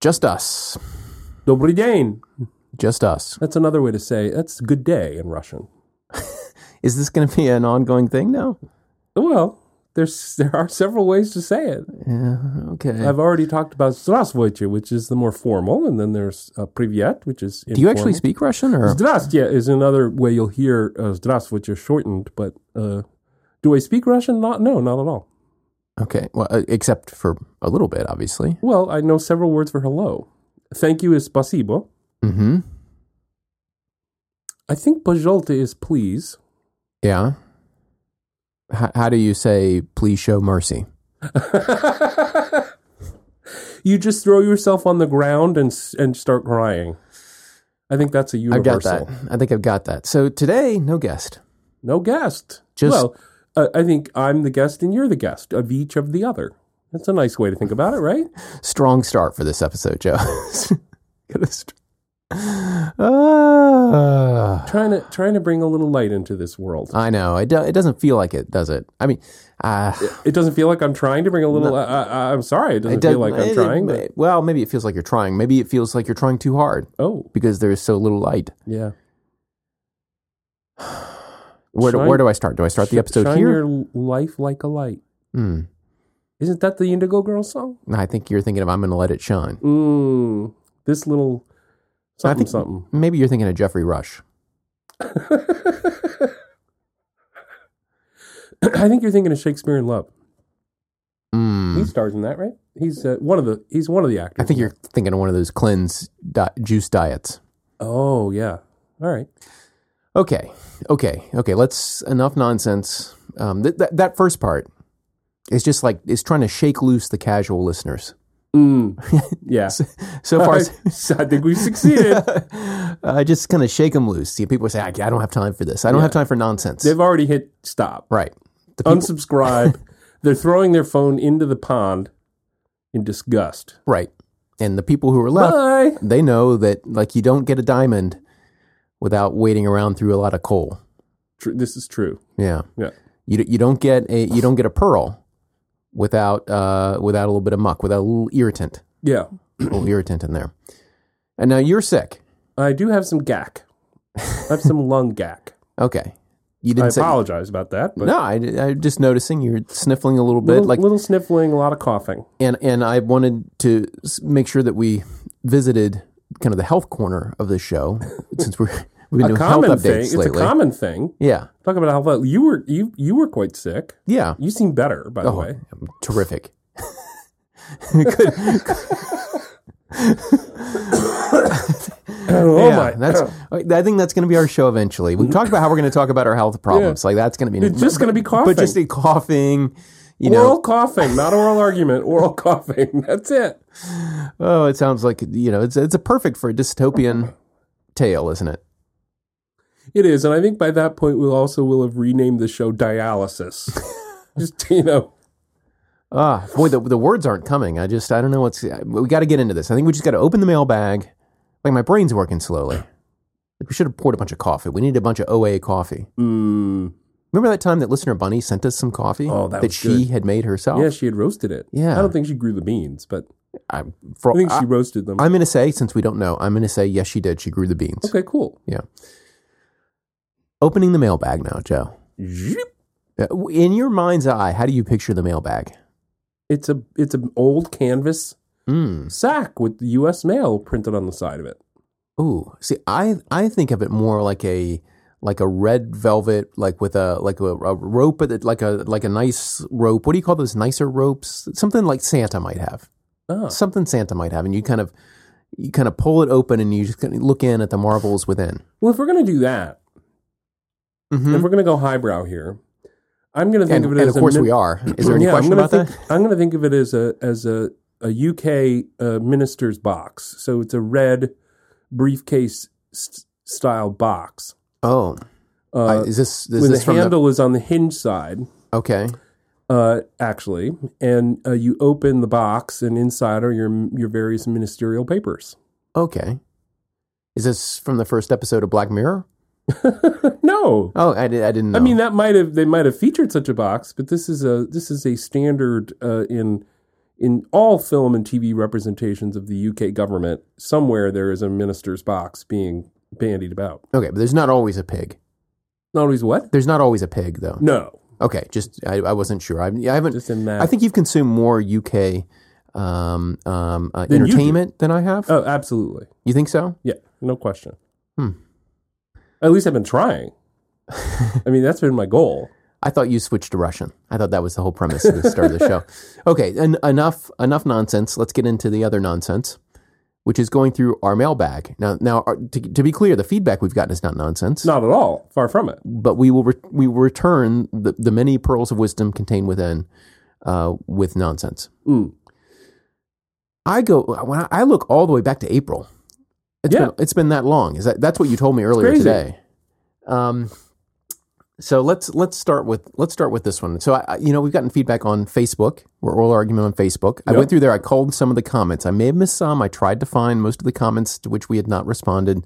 Just us. Добрый день. Just us. That's another way to say that's good day in Russian. Is this going to be an ongoing thing now? Well, there's there are several ways to say it. Yeah. Okay. I've already talked about здравствуйте, which is the more formal, and then there's uh, привет, which is Do you actually informal. speak Russian or? Здравствуйте is another way you'll hear uh, здравствуйте shortened, but uh, do I speak Russian? Not no, not at all. Okay. Well, uh, except for a little bit, obviously. Well, I know several words for hello. Thank you is spasibo. Hmm. I think bajolte is please. Yeah. H- how do you say please show mercy? you just throw yourself on the ground and and start crying. I think that's a universal. I got that. I think I've got that. So today, no guest. No guest. Just well, uh, I think I'm the guest and you're the guest of each of the other. That's a nice way to think about it, right? Strong start for this episode, Joe. Ah. Trying to trying to bring a little light into this world. I know. It, do, it doesn't feel like it, does it? I mean, uh, It doesn't feel like I'm trying to bring a little. I, I, I'm sorry, it doesn't it feel like I'm it- trying. it- but, well, maybe it feels like you're trying. Maybe it feels like you're trying too hard oh, because there is so little light. yeah. Where do, Shine- where do I start? Do I start the episode Shine here? your life like a light. Hmm. Isn't that the Indigo Girls song? I think you're thinking of "I'm going to let it shine." Mm, this little I something think something. maybe you're thinking of Geoffrey Rush. I think you're thinking of Shakespeare in Love. Hmm. He stars in that, right? He's uh, one of the. He's one of the actors. I think you're thinking of one of those cleanse di- juice diets. Oh yeah. All right. Okay, okay, okay. Let's enough nonsense. Um, th- that that first part is just like is trying to shake loose the casual listeners. Mm, yeah. So far, as- I think we've succeeded. uh, just kind of shake them loose. See, people say, "I, I don't have time for this. I don't have time for nonsense." They've already hit stop. right. The people, Unsubscribe. They're throwing their phone into the pond in disgust. right. And the people who are left, Bye. they know that like you don't get a diamond without waiting around through a lot of coal. Tr- this is true. Yeah. Yeah. You you don't get a you don't get a pearl without uh without a little bit of muck, without a little irritant, Yeah. a little irritant in there. And now you're sick. I do have some gack. I have some lung gack. Okay. You didn't say apologize about that, but No, I, I'm just noticing you're sniffling a little bit little, like little sniffling, a lot of coughing. and and I wanted to make sure that we visited kind of the health corner of this show since we're we've been A doing health common updates thing. It's a common thing. yeah. Talk about health. you were you you were quite sick. Yeah. You seem better, by the Oh, way. terrific. Oh yeah, my! that's. I think that's going to be our show eventually. We talked about how we're going to talk about our health problems. Like that's going to be It's just gonna be coughing, but just a coughing. You oral know, coughing, not oral argument. Oral coughing. That's it. oh, it sounds like you know, it's it's a perfect for a dystopian tale, isn't it? It is, and I think by that point we'll also will have renamed the show Dialysis. just you know, Ah, boy, the the words aren't coming. I just I don't know what's. We got to get into this. I think we just got to open the mailbag. Like my brain's working slowly. Like we should have poured a bunch of coffee. We need a bunch of OA coffee. mm, Remember that time that listener Bunny sent us some coffee Oh, that was she good. had made herself? yeah, she had roasted it. Yeah. I don't think she grew the beans, but I, for, I think she I, roasted them. I'm going to say, since we don't know, I'm going to say yes, she did. She grew the beans. okay, cool. Yeah. Opening the mailbag now, Joe. Uh, In your mind's eye, how do you picture the mailbag? It's a it's an old canvas Mm. sack with the U.S. mail printed on the side of it. Ooh, see, I I think of it more like a like a red velvet, like with a like a, a rope, like a like a nice rope. What do you call those nicer ropes? Something like Santa might have. Oh, Something Santa might have, and you kind of you kind of pull it open and you just kind of look in at the marbles within. well, if we're gonna do that, Mhm. if we're gonna go highbrow here, I'm gonna think And, of it and as of course min- we are. Is there any Yeah, question I'm about think, that? I'm going to think of it as a as a a UK uh, minister's box. So it's a red briefcase st- style box. Oh, Uh, I- is this is where this the handle is on the hinge side, okay? uh, actually, and uh, you open the box, and inside are your your various ministerial papers. Okay. Is this from the first episode of Black Mirror? no, Oh, I, I didn't know. I mean that might have they might have featured such a box, but this is a this is a standard uh, in in all film and TV representations of the UK government, somewhere there is a minister's box being bandied about. Okay, but there's not always a pig. Not always what? There's not always a pig, though. No, Okay, just I, I wasn't sure. I, I haven't. just in that. I think you've consumed more UK um, um, uh, you entertainment than I have. Oh, absolutely. you think so? Yeah, no question. Hmm. At least I've been trying. I mean, that's been my goal. I thought you switched to Russian. I thought that was the whole premise of the start of the show. Okay, en- enough enough nonsense. Let's get into the other nonsense, which is going through our mailbag. Now, now to, to be clear, the feedback we've gotten is not nonsense, Not at all. Far from it. but we will re- we will return the, the many pearls of wisdom contained within uh, with nonsense. Mm. I go when I, I look all the way back to April. It's Yeah. been, it's been that long. Is that that's what you told me earlier today? Um, so let's let's start with let's start with this one. So I, you know we've gotten feedback on Facebook. We're oral argument on Facebook. I went through there. I called some of the comments. I may have missed some. I tried to find most of the comments to which we had not responded,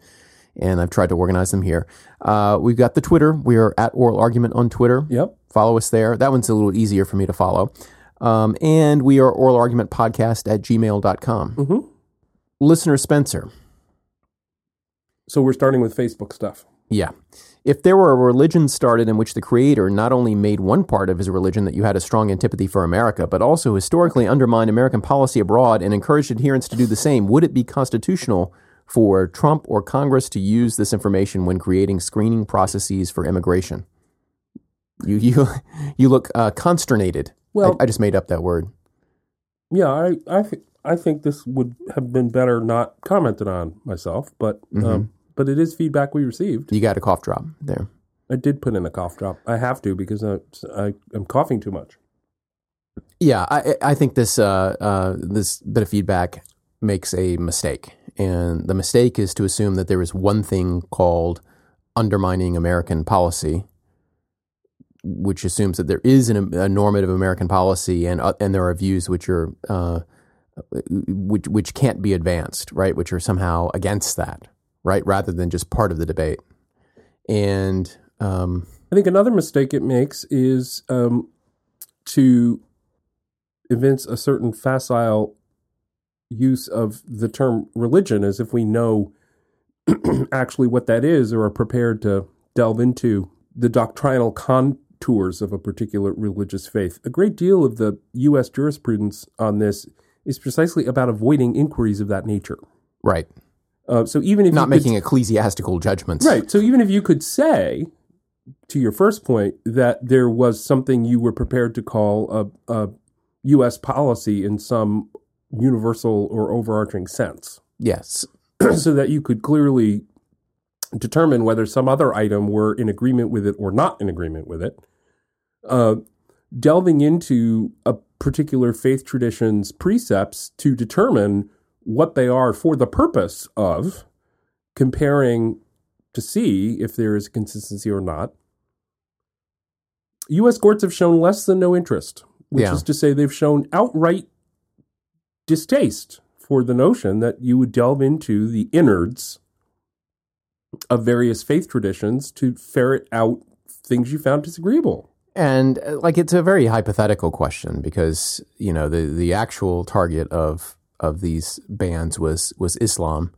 and I've tried to organize them here. Uh, we've got the Twitter. We are at oral argument on Twitter. Yep. Follow us there. That one's a little easier for me to follow. Um, and we are oral argument podcast at gmail.com. hmm Listener Spencer. So we're starting with Facebook stuff. Yeah. If there were a religion started in which the creator not only made one part of his religion that you had a strong antipathy for America, but also historically undermined American policy abroad and encouraged adherents to do the same, would it be constitutional for Trump or Congress to use this information when creating screening processes for immigration? You you you look uh, consternated. Well- I, I just made up that word. Yeah, I I, th- I think this would have been better not commented on myself, but um, but it is feedback we received. You got a cough drop there. I did put in a cough drop. I have to because I, I am coughing too much. Yeah, I, I think this uh, uh, this bit of feedback makes a mistake, and the mistake is to assume that there is one thing called undermining American policy, which assumes that there is an, a normative American policy, and uh, and there are views which are uh, which which can't be advanced, right? Which are somehow against that, right? Rather than just part of the debate, and um, I think another mistake it makes is um, to evince a certain facile use of the term religion as if we know actually what that is or are prepared to delve into the doctrinal contours of a particular religious faith. A great deal of the U.S. jurisprudence on this is precisely about avoiding inquiries of that nature. right, Uh, so even if not you could making ecclesiastical judgments, Right. So even if you could say, to your first point, that there was something you were prepared to call a, a U.S. policy in some universal or overarching sense, Yes, so that you could clearly determine whether some other item were in agreement with it or not in agreement with it, uh, delving into a particular faith tradition's precepts to determine what they are for the purpose of comparing to see if there is consistency or not. U.S. courts have shown less than no interest, which Yeah. is to say, they've shown outright distaste for the notion that you would delve into the innards of various faith traditions to ferret out things you found disagreeable. And uh, like it's a very hypothetical question because you know the the actual target of of these bans was was Islam,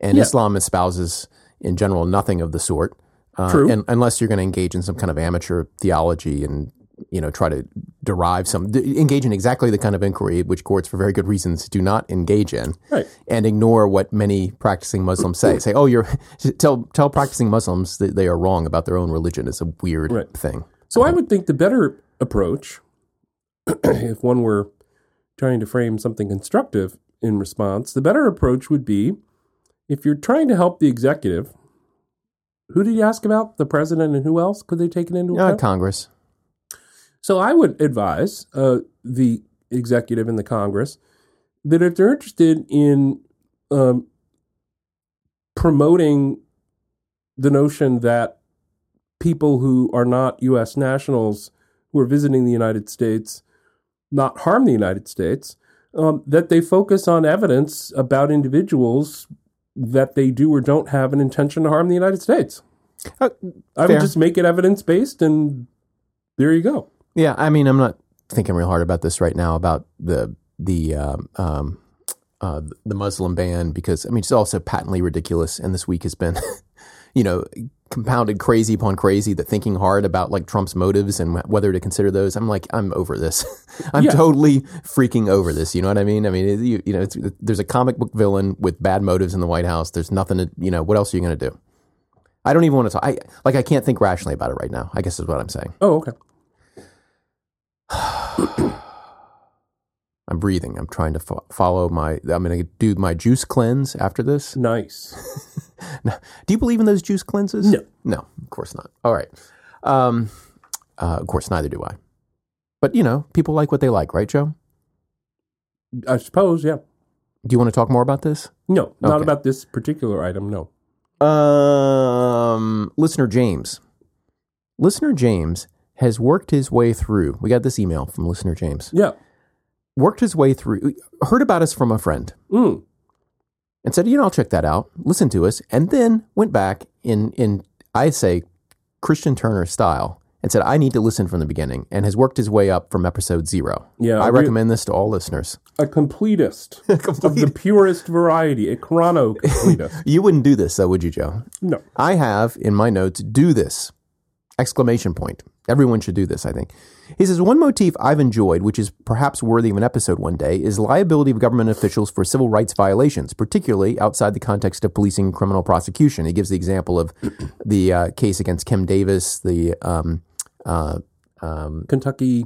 and Yeah. Islam espouses in general nothing of the sort. Uh, True. And unless you're going to engage in some kind of amateur theology and you know try to derive some d- engage in exactly the kind of inquiry which courts for very good reasons do not engage in Right. and ignore what many practicing Muslims say. Say, oh, you're tell tell practicing Muslims that they are wrong about their own religion is a weird Right. thing. So I would think the better approach, if one were trying to frame something constructive in response, the better approach would be if you're trying to help the executive. Who did you ask about? The president and who else could they take it into Uh. Congress. So I would advise uh, the executive and the Congress that if they're interested in um, promoting the notion that people who are not U.S. nationals who are visiting the United States not harm the United States, um, that they focus on evidence about individuals that they do or don't have an intention to harm the United States. Uh, I would just make it evidence based, and there you go. Yeah, I mean, I'm not thinking real hard about this right now about the the um, um, uh, the Muslim ban because I mean it's also patently ridiculous, and this week has been, you know, compounded crazy upon crazy. That thinking hard about like Trump's motives and whether to consider those, I'm like I'm over this. I'm Yeah. totally freaking over this. You know what I mean? I mean, you, you know, it's, there's a comic book villain with bad motives in the White House. There's nothing to, you know, what else are you going to do? I don't even want to talk. I like I can't think rationally about it right now. I guess is what I'm saying. Oh, okay. I'm breathing. I'm trying to fo- follow my. I'm going to do my juice cleanse after this. Nice. Do you believe in those juice cleanses? No. No, of course not. All right. Um, uh, of course, neither do I. But you know, people like what they like, right, Joe? I suppose, yeah. Do you want to talk more about this? No, not about this particular item. No. Um, listener James. Listener James has worked his way through. We got this email from listener James. Yeah. Worked his way through. Heard about us from a friend. Mm. and said, you know, I'll check that out, listen to us, and then went back in, in I say, Christian Turner style and said, I need to listen from the beginning and has worked his way up from episode zero. Yeah, I recommend this to all listeners. A completist of the purest variety, a chrono completist. You wouldn't do this, though, would you, Joe? no. I have in my notes, do this! Exclamation point. Everyone should do this, I think. He says, one motif I've enjoyed, which is perhaps worthy of an episode one day, is liability of government officials for civil rights violations, particularly outside the context of policing and criminal prosecution. He gives the example of the uh, case against Kim Davis, the um, uh, Kentucky.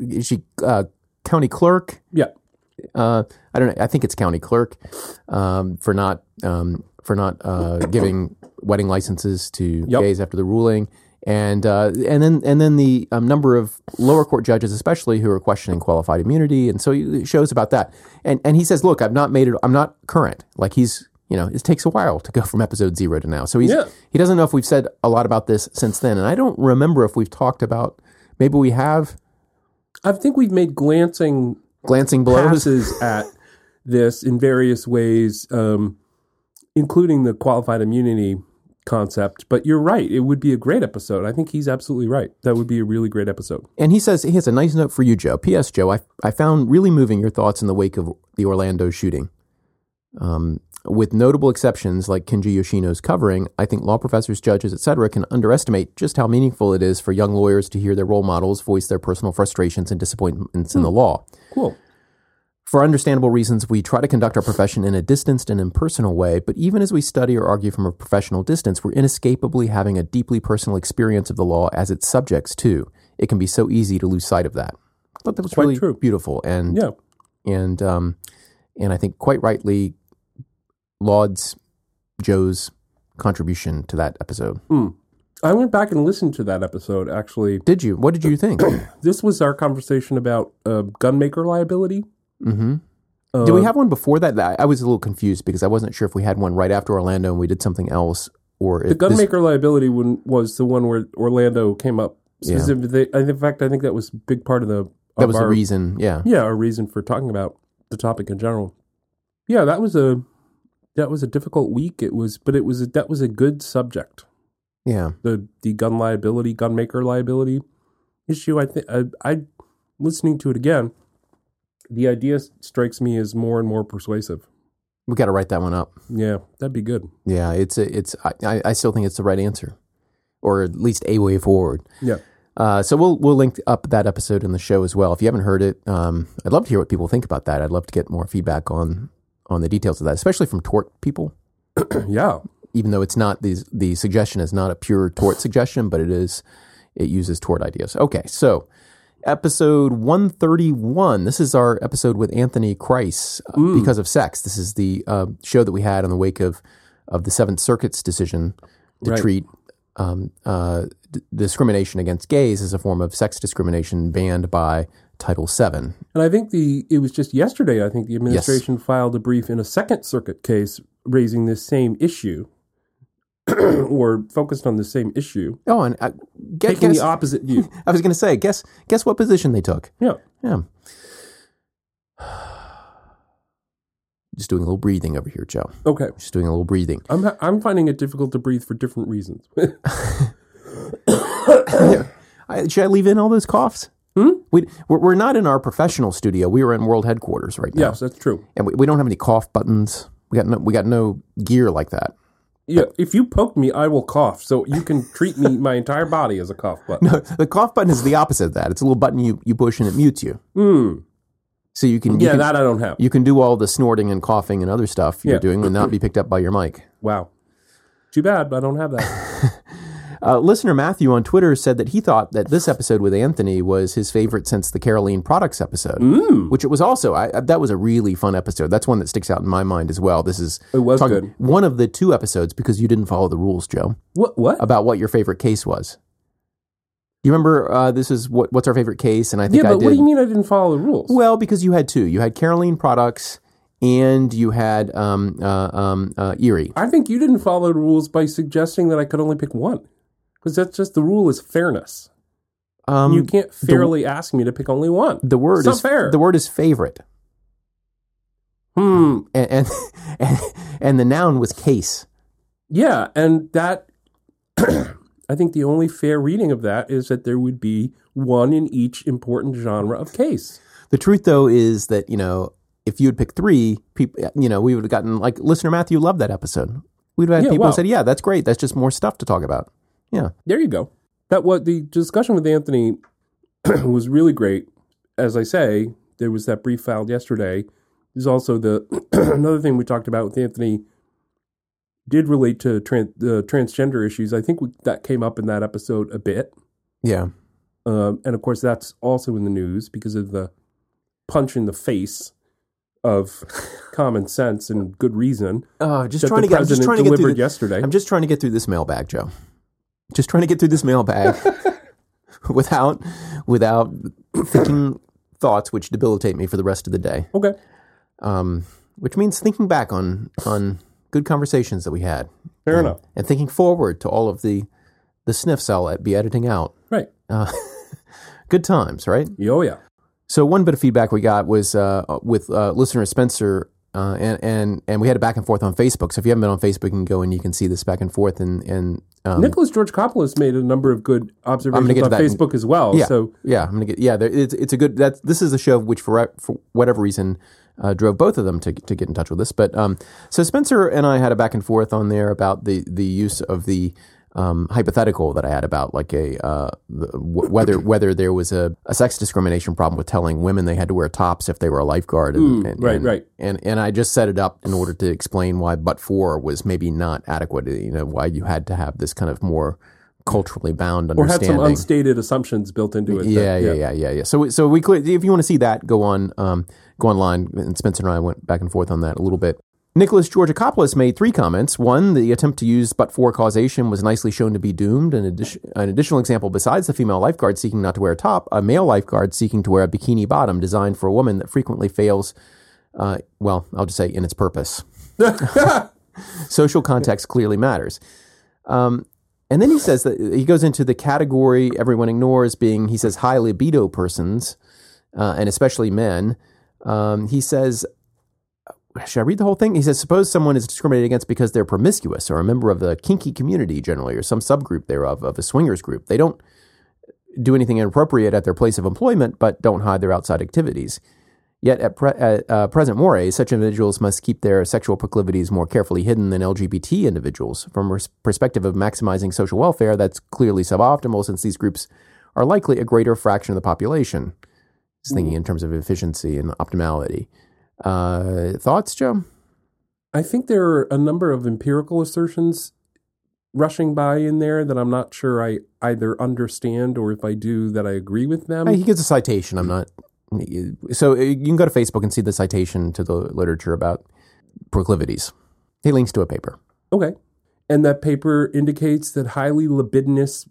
is she uh, county clerk? Yeah. uh, I don't know. I think it's county clerk um, for not um, for not uh, giving wedding licenses to Yep. gays after the ruling, and uh, and then and then the um, number of lower court judges, especially who are questioning qualified immunity, and so it shows about that. And and he says, look, I've not made it. I'm not current. Like he's you know it takes a while to go from episode zero to now. So he's Yeah. he doesn't know if we've said a lot about this since then, and I don't remember if we've talked about. Maybe we have I think we've made glancing glancing blows. at this in various ways, um, including the qualified immunity concept. But you're right; it would be a great episode. I think he's absolutely right. That would be a really great episode. And he says he has a nice note for you, Joe. P.S. Joe, I, I found really moving your thoughts in the wake of the Orlando shooting. Um, with notable exceptions like Kenji Yoshino's covering, I think law professors, judges, etc., can underestimate just how meaningful it is for young lawyers to hear their role models voice their personal frustrations and disappointments in the law. Cool. For understandable reasons, we try to conduct our profession in a distanced and impersonal way, but even as we study or argue from a professional distance, we're inescapably having a deeply personal experience of the law as its subjects, too. It can be so easy to lose sight of that. I thought that was Quite really true. beautiful. And, Yeah. and, um, and I think quite rightly lauds Joe's contribution to that episode. I went back and listened to that episode. Actually, Did you? What did you think? this was our conversation about uh, gunmaker liability. Hmm Uh, Did we have one before that? I I was a little confused because I wasn't sure if we had one right after Orlando and we did something else, or the if this, gunmaker liability one was the one where Orlando came up Yeah. specifically. In fact, I think that was a big part of the that was our, the reason. Yeah, yeah, our reason for talking about the topic in general. Yeah, that was a that was a difficult week. It was, but it was a, that was a good subject. yeah, The the gun liability, gun maker liability issue. I think I, I listening to it again. The idea strikes me as more and more persuasive. we got to write that one up. Yeah, that'd be good. Yeah. It's a, it's. I, I- I still think it's the right answer, or at least a way forward. Yeah, Uh, so we'll we'll link up that episode in the show as well. If you haven't heard it, um, I'd love to hear what people think about that. I'd love to get more feedback on on the details of that, especially from tort people. yeah. Even though it's not the the suggestion is not a pure tort suggestion, but it is it uses tort ideas. Okay, so episode one thirty one. This is our episode with Anthony Kreis uh, because of sex. This is the uh, show that we had in the wake of of the Seventh Circuit's decision to Right. treat um, uh, d- discrimination against gays as a form of sex discrimination banned by Title VII. And I think the it was just yesterday. I think the administration filed a brief in a Second Circuit case raising this same issue, or focused on the same issue, Oh, and uh, guess, taking guess the opposite view. I was going to say, guess guess what position they took? Yeah. Yeah. Just doing a little breathing over here, Joe. Okay. Just doing a little breathing. I'm I'm finding it difficult to breathe for different reasons. I, should I leave in all those coughs? Hmm? We, we're, we're not in our professional studio. We are in world headquarters right now, Yes, that's true. and we, we don't have any cough buttons. We got no, we got no gear like that. Yeah, if you poke me, I will cough. So you can treat me my entire body as a cough button. No, the cough button is the opposite of that. It's a little button you, you push and it mutes you. Hmm. So you can you. Yeah, can, that I don't have. you can do all the snorting and coughing and other stuff you're Yeah. doing and not be picked up by your mic. Wow. Too bad I don't have that. Uh, listener Matthew on Twitter said that he thought that this episode with Anthony was his favorite since the Carolene Products episode, Mm. which it was also. I, I- that was a really fun episode. That's one that sticks out in my mind as well. This is It was talking- good. one of the two episodes because you didn't follow the rules, Joe, What? What? about what your favorite case was. You remember uh, this is what what's our favorite case, and I think Yeah, I but did. what do you mean I didn't follow the rules? Well, because you had two. You had Carolene Products and you had um, uh, um, uh, Erie. I think you didn't follow the rules by suggesting that I could only pick one. Because that's just the rule is fairness. Um, you can't fairly ask me to pick only one. the word is fair. the word is favorite, Hmm. and and, and, and the noun was case. Yeah, and that I think the only fair reading of that is that there would be one in each important genre of case. The truth, though, is that you know if you had picked three, people, you know, we would have gotten like listener Matthew loved that episode. We'd have had Yeah, people wow. who said, "Yeah, that's great. That's just more stuff to talk about." Yeah, There you go. That what the discussion with Anthony was really great. As I say, there was that brief filed yesterday. There's also the another thing we talked about with Anthony did relate to tran- the transgender issues. I think we, that came up in that episode a bit, yeah. um, and of course that's also in the news because of the punch in the face of common sense and good reason Uh, just trying to get. I'm just trying to get through. delivered The, yesterday. I'm just trying to get through this mailbag, Joe. Just trying to get through this mailbag without without thinking thoughts which debilitate me for the rest of the day. okay. Um, which means thinking back on on good conversations that we had. Fair and, enough. And thinking forward to all of the the sniffs I'll be editing out. Right. Good times, right? Oh yeah. So one bit of feedback we got was uh, with uh, listener Spencer, uh, and and and we had a back and forth on Facebook. So if you haven't been on Facebook, you can go and you can see this back and forth. And and um, Nicholas Georgakopoulos made a number of good observations on in- Facebook as well. yeah, So yeah, I'm gonna get yeah. There, it's it's a good that this is a show which for for whatever reason uh, drove both of them to to get in touch with us. But um, so Spencer and I had a back and forth on there about the the use of the. Um, hypothetical that I had about like a uh, the, w- whether whether there was a, a sex discrimination problem with telling women they had to wear tops if they were a lifeguard, and, and, right, and, right. and and I just set it up in order to explain why but for was maybe not adequate. You know why you had to have this kind of more culturally bound or had some unstated assumptions built into it. that- Yeah, yeah, yeah, yeah, yeah. So, so we if you want to see that, go on, um, go online. And Spencer and I went back and forth on that a little bit. Nicholas Georgakopoulos made three comments. One, the attempt to use but for causation was nicely shown to be doomed. An, an additional example, besides the female lifeguard seeking not to wear a top, a male lifeguard seeking to wear a bikini bottom designed for a woman that frequently fails. Uh, well, I'll just say in its purpose. Social context clearly matters. Um, and then he says that he goes into the category everyone ignores being, he says, high libido persons, uh, and especially men. Um, he says, should I read the whole thing? He says, suppose someone is discriminated against because they're promiscuous or a member of the kinky community generally or some subgroup thereof, of a swingers group. They don't do anything inappropriate at their place of employment, but don't hide their outside activities. Yet at, pre- at uh, present mores, such individuals must keep their sexual proclivities more carefully hidden than LGBT individuals. From a perspective of maximizing social welfare, that's clearly suboptimal since these groups are likely a greater fraction of the population. He's thinking in terms of efficiency and optimality. Uh, thoughts, Joe? I think there are a number of empirical assertions rushing by in there that I'm not sure I either understand or if I do that I agree with them. He gives a citation. I'm not. So you can go to Facebook and see the citation to the literature about proclivities. He links to a paper. Okay. And that paper indicates that highly libidinous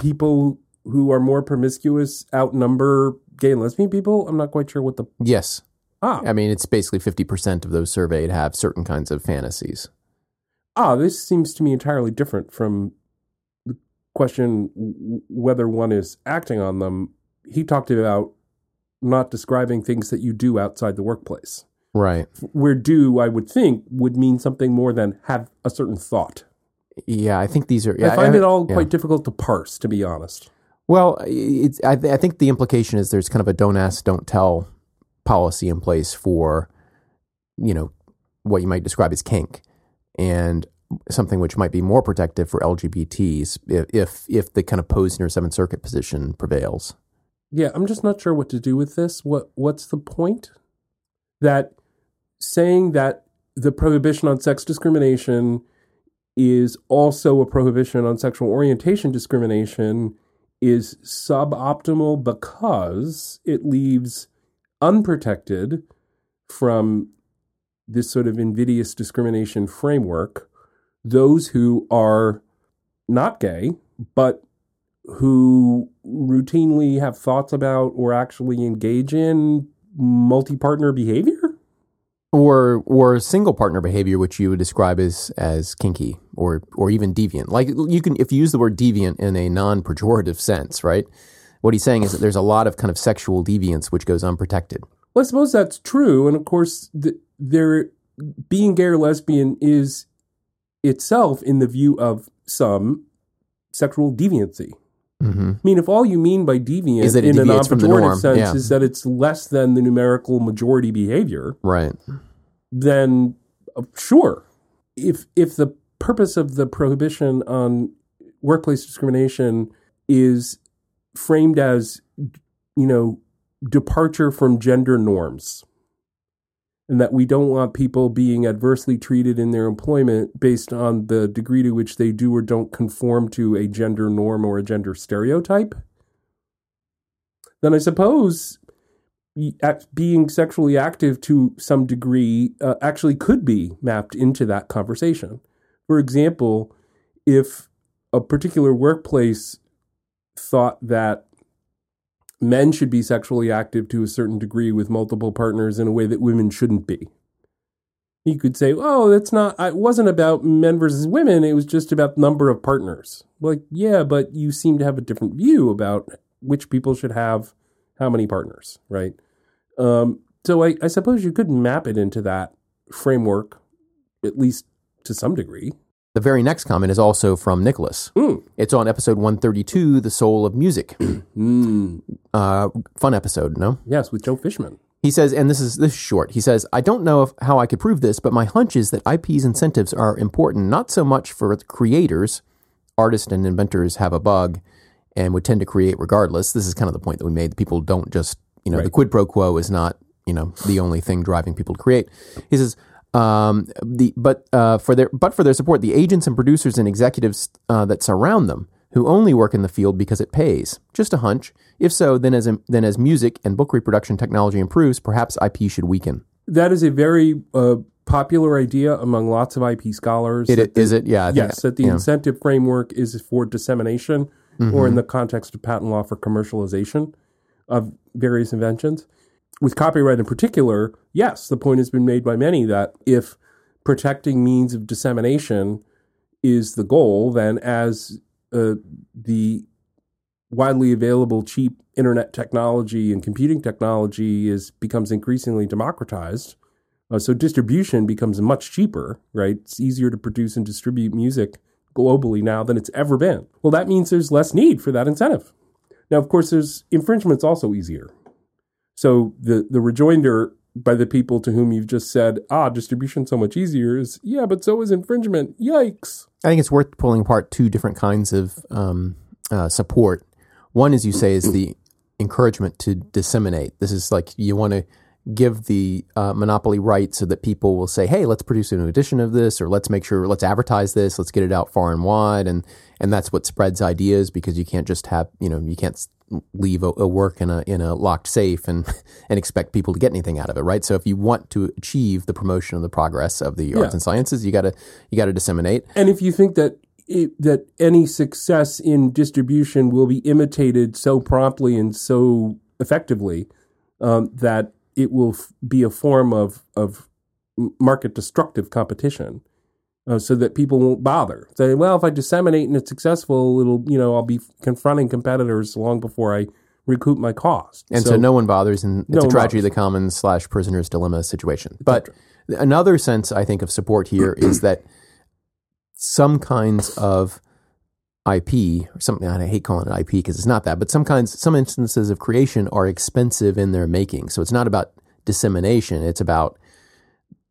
people who are more promiscuous outnumber gay and lesbian people. I'm not quite sure what the. Yes. Ah, I mean, it's basically 50% of those surveyed have certain kinds of fantasies. ah, this seems to me entirely different from the question whether one is acting on them. He talked about not describing things that you do outside the workplace. Right. Where do, I would think, would mean something more than have a certain thought. Yeah, I think these are. Yeah, I find I- it all yeah. quite difficult to parse, to be honest. Well, it's, I, I think the implication is there's kind of a don't ask, don't tell policy in place for, you know, what you might describe as kink, and something which might be more protective for LGBTs if if, if the kind of Posner Seventh Circuit position prevails. Yeah, I'm just not sure what to do with this. What what's the point? That saying that the prohibition on sex discrimination is also a prohibition on sexual orientation discrimination is suboptimal because it leaves unprotected from this sort of invidious discrimination framework those who are not gay, but who routinely have thoughts about or actually engage in multi partner behavior? Or or single partner behavior, which you would describe as as kinky or or even deviant. Like you can if you use the word deviant in a non pejorative sense, right? What he's saying is that there's a lot of kind of sexual deviance which goes unprotected. Well, I suppose that's true, and of course, the, there being gay or lesbian is itself, in the view of some, sexual deviancy. Mm-hmm. I mean, if all you mean by deviant Is that in a non-pejorative sense yeah. is that it's less than the numerical majority behavior, Right. then uh, sure. If if the purpose of the prohibition on workplace discrimination is framed as you know departure from gender norms and that we don't want people being adversely treated in their employment based on the degree to which they do or don't conform to a gender norm or a gender stereotype then i suppose being sexually active to some degree uh, actually could be mapped into that conversation. For example if a particular workplace thought that men should be sexually active to a certain degree with multiple partners in a way that women shouldn't be. You could say, "Oh, that's not. It wasn't about men versus women. It was just about the number of partners." Like, yeah, but you seem to have a different view about which people should have how many partners, right? Um, so I, I suppose you could map it into that framework, at least to some degree. The very next comment is also from Nicholas. Mm. It's on episode 132, The Soul of Music. Mm. Uh, fun episode, no? Yes, with Joe Fishman. He says, and this is this is short. He says, I don't know if, how I could prove this, but my hunch is that IP's incentives are important not so much for the creators. Artists and inventors have a bug and would tend to create regardless. This is kind of the point that we made. People don't just, you know, the quid pro quo is not, you know, the only thing driving people to create. He says, um, the but uh, for their but for their support, the agents and producers and executives uh, that surround them who only work in the field because it pays. Just a hunch. If so, then as then as music and book reproduction technology improves, perhaps IP should weaken. That is a very uh, popular idea among lots of IP scholars. It, that the- is it? Yeah. I think- yes, that the yeah. incentive framework is for dissemination, or in the context of patent law for commercialization of various inventions. With copyright in particular, yes, the point has been made by many that if protecting means of dissemination is the goal, then as uh, the widely available cheap internet technology and computing technology is becomes increasingly democratized, uh, so distribution becomes much cheaper, right? It's easier to produce and distribute music globally now than it's ever been. Well, that means there's less need for that incentive. Now, of course, there's infringement's also easier. So the the rejoinder by the people to whom you've just said, ah, distribution so much easier is yeah, but so is infringement. Yikes. I think it's worth pulling apart two different kinds of um, uh, support. One, as you say, is the encouragement to disseminate. This is like you want to give the uh, monopoly right so that people will say, "Hey, let's produce a new edition of this, or let's make sure let's advertise this, let's get it out far and wide," and and that's what spreads ideas because you can't just have you know you can't leave a, a work in a in a locked safe and and expect people to get anything out of it, right? So if you want to achieve the promotion of the progress of the arts and sciences, you got to you got to disseminate. And if you think that it, that any success in distribution will be imitated so promptly and so effectively um, that it will f- be a form of of market destructive competition, uh, so that people won't bother. Say, well, if I disseminate and it's successful, it'll you know I'll be confronting competitors long before I recoup my cost. And so, no one bothers, and it's No a tragedy of the commons slash prisoner's dilemma situation. But another sense, I think, of support here is that some kinds of IP or something. I hate calling it IP because it's not that, but some kinds, some instances of creation are expensive in their making. So it's not about dissemination. It's about,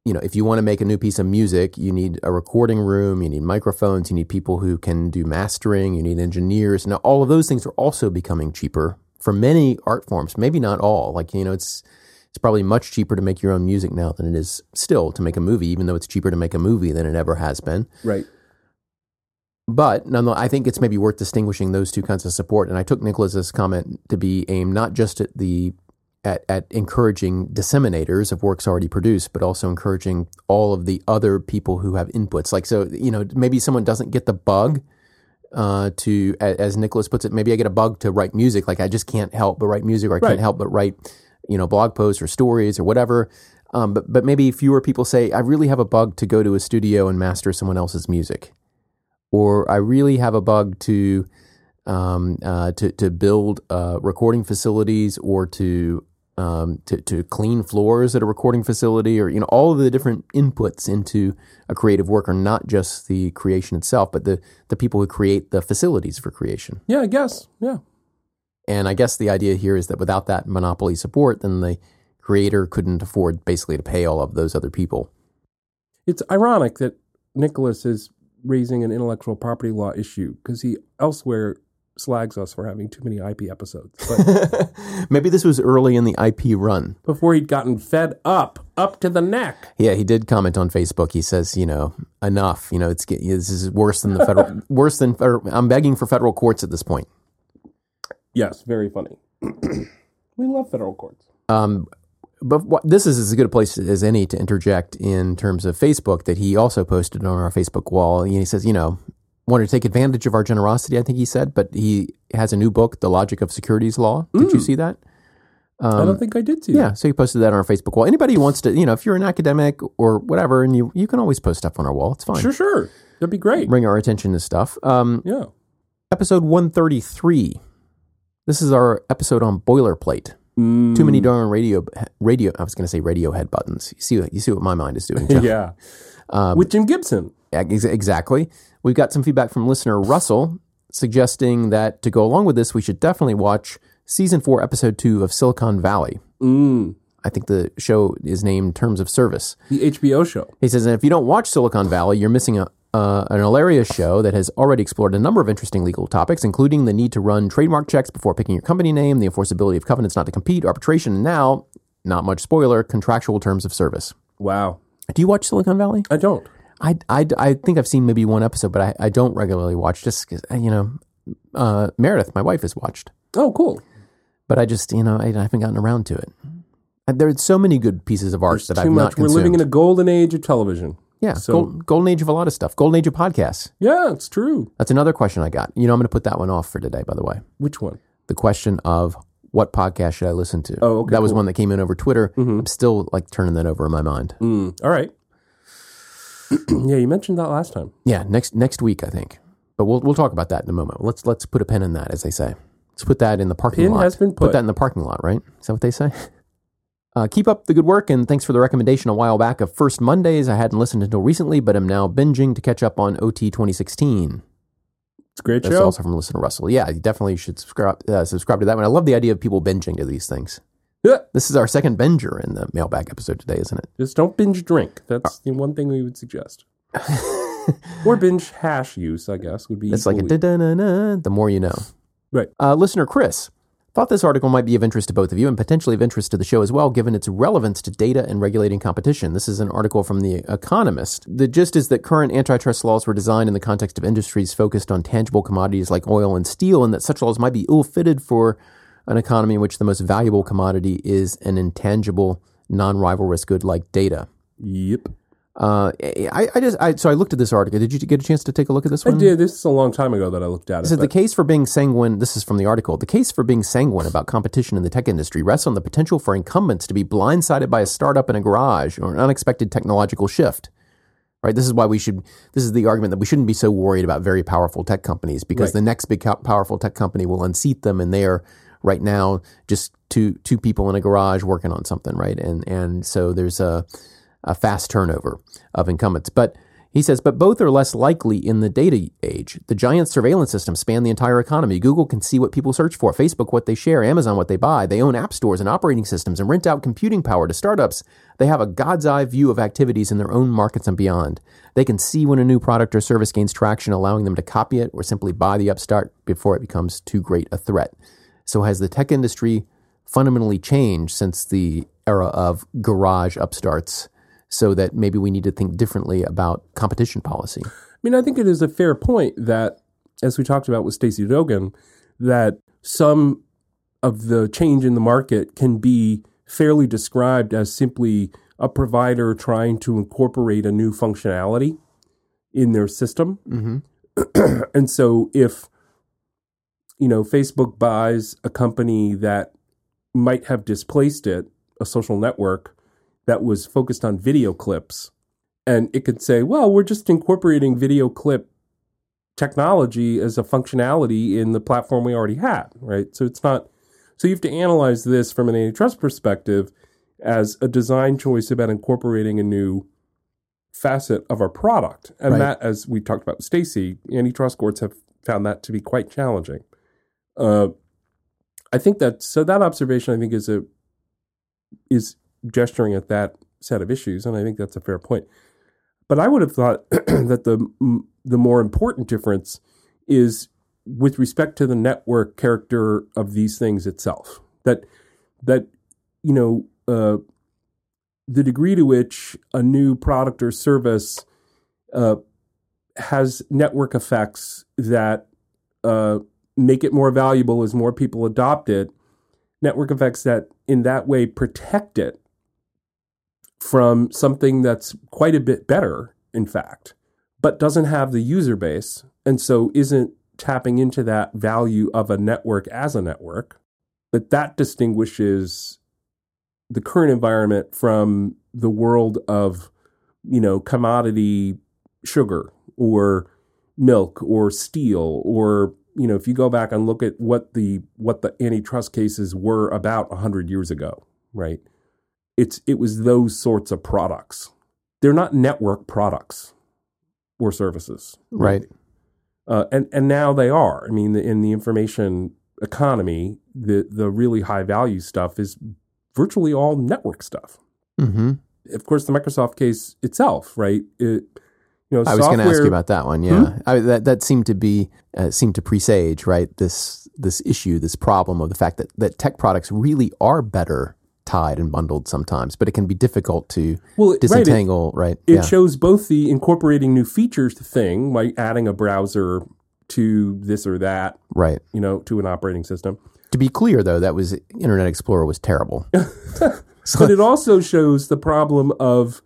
you know, if you want to make a new piece of music, you need a recording room, you need microphones, you need people who can do mastering, you need engineers. Now, all of those things are also becoming cheaper for many art forms. Maybe not all. Like, you know, it's, it's probably much cheaper to make your own music now than it is still to make a movie, even though it's cheaper to make a movie than it ever has been. Right. But nonetheless, I think it's maybe worth distinguishing those two kinds of support. And I took Nicholas's comment to be aimed not just at the at, at encouraging disseminators of works already produced, but also encouraging all of the other people who have inputs. Like so, you know, maybe someone doesn't get the bug uh, to, as Nicholas puts it, maybe I get a bug to write music. Like I just can't help but write music, or I Right. can't help but write, you know, blog posts or stories or whatever. Um, but but maybe fewer people say I really have a bug to go to a studio and master someone else's music or I really have a bug to um, uh, to to build uh, recording facilities or to um, to to clean floors at a recording facility, or you know, all of the different inputs into a creative work are not just the creation itself, but the the people who create the facilities for creation. Yeah, I guess. Yeah. And I guess the idea here is that without that monopoly support, then the creator couldn't afford basically to pay all of those other people. It's ironic that Nicholas is raising an intellectual property law issue because he elsewhere slags us for having too many IP episodes. But Maybe this was early in the IP run. before he'd gotten fed up, up to the neck. Yeah, he did comment on Facebook. He says, you know, enough. You know, it's this is worse than the federal, worse than. I'm begging for federal courts at this point. Yes, very funny. we love federal courts. Um, but what, this is as good a place as any to interject in terms of Facebook that he also posted on our Facebook wall. And he says, you know, wanted to take advantage of our generosity. I think he said, but he has a new book, The Logic of Securities Law. Did you see that? I don't think I did see Um, Yeah, that. so he posted that on our Facebook wall. Anybody who wants to, you know, if you're an academic or whatever, and you you can always post stuff on our wall. It's fine. Sure, sure. That'd be great. Bring our attention to stuff. Um, Yeah. episode 133. This is our episode on boilerplate. Mm, Too many darn radio radio. I was going to say Radiohead buttons. You see, what, you see what my mind is doing. Yeah. Um, With Jim Gibson. Ex- exactly. We've got some feedback from listener Russell suggesting that to go along with this, we should definitely watch season four, episode two of Silicon Valley. Mm, I think the show is named Terms of Service. the HBO show. He says, and if you don't watch Silicon Valley, you're missing a, uh, an hilarious show that has already explored a number of interesting legal topics, including the need to run trademark checks before picking your company name, the enforceability of covenants not to compete, arbitration, and now, not much spoiler, contractual terms of service. Wow. Do you watch Silicon Valley? I don't. I, I, I think I've seen maybe one episode, but I, I don't regularly watch just 'cause, uh, you know, uh, Meredith, my wife, has watched, Oh, cool. but I just, you know, I, I haven't gotten around to it. There's so many good pieces of art There's that I've much. not We're consumed. living in a golden age of television. yeah, so- gold, golden age of a lot of stuff. Golden age of podcasts. Yeah, it's true. That's another question I got. You know, I'm going to put that one off for today, by the way. Which one? The question of what podcast should I listen to? Oh, okay, That was cool. one that came in over Twitter. I'm still like turning that over in my mind. Mm, all right. yeah, you mentioned that last time. Yeah, next next week I think. But we'll we'll talk about that in a moment. Let's let's put a pin in that, as they say. Let's put that in the parking Pin lot. has been put. that in the parking lot, right? Is that what they say? Uh, keep up the good work, and thanks for the recommendation a while back of First Mondays. I hadn't listened until recently, but am now binging to catch up on OT 2016. It's a great That's show. also from listener Russell. Yeah, you definitely should subscribe uh, subscribe to that one. I love the idea of people binging to these things. Yeah. This is our second binger in the mailbag episode today, isn't it? Just don't binge drink. That's the one thing we would suggest. or binge hash use, I guess, would be It's like a the more you know. Right. Uh, listener Chris thought this article might be of interest to both of you and potentially of interest to the show as well, given its relevance to data and regulating competition. This is an article from The Economist. The gist is that current antitrust laws were designed in the context of industries focused on tangible commodities like oil and steel, and that such laws might be ill fitted for an economy in which the most valuable commodity is an intangible, non rivalrous good like data. Yep. Uh, I, I just I, so I looked at this article. Did you get a chance to take a look at this I did. This is a long time ago that I looked at it. So the case for being sanguine, this is from the article, the case for being sanguine about competition in the tech industry rests on the potential for incumbents to be blindsided by a startup in a garage or an unexpected technological shift. Right? This is why we should, this is the argument that we shouldn't be so worried about very powerful tech companies because Right. the next big powerful tech company will unseat them and they are right now just two, two people in a garage working on something, right? And, and so there's a, a fast turnover of incumbents. But He says, but both are less likely in the data age. The giant surveillance systems span the entire economy. Google can see what people search for, Facebook what they share, Amazon what they buy. They own app stores and operating systems and rent out computing power to startups. They have a God's eye view of activities in their own markets and beyond. They can see when a new product or service gains traction, allowing them to copy it or simply buy the upstart before it becomes too great a threat. So has the tech industry fundamentally changed since the era of garage upstarts? so that maybe we need to think differently about competition policy. I mean, I think it is a fair point that, as we talked about with Stacey Dogan, that some of the change in the market can be fairly described as simply a provider trying to incorporate a new functionality in their system. Mm-hmm. and so if you know Facebook buys a company that might have displaced it, a social network, that was focused on video clips. And it could say, well, we're just incorporating video clip technology as a functionality in the platform we already had, right? So it's not, so you have to analyze this from an antitrust perspective as a design choice about incorporating a new facet of our product. And Right. that, as we talked about with Stacey, antitrust courts have found that to be quite challenging. Uh, I think that, so that observation, I think, is a, is gesturing at that set of issues, and I think that's a fair point. But I would have thought that the the more important difference is with respect to the network character of these things itself. That that you know uh, the degree to which a new product or service uh, has network effects that uh, make it more valuable as more people adopt it. Network effects that in that way protect it from something that's quite a bit better, in fact, but doesn't have the user base and so isn't tapping into that value of a network as a network. That that distinguishes the current environment from the world of, you know, commodity sugar or milk or steel or you know if you go back and look at what the what the antitrust cases were about 100 years ago right it's it was those sorts of products. They're not network products or services, Right. Uh, and and now they are. I mean, in the information economy, the the really high value stuff is virtually all network stuff. Mm-hmm. Of course, the Microsoft case itself, right? It, you know, I was going to ask you about that one. Yeah, I, that that seemed to be uh, seemed to presage right this this issue, this problem of the fact that that tech products really are better tied and bundled sometimes, but it can be difficult to well, it- right, it- disentangle. Right? It yeah. shows both the incorporating new features thing, like adding a browser to this or that, right. you know, to an operating system. To be clear, though, that was Internet Explorer was terrible. but it also shows the problem of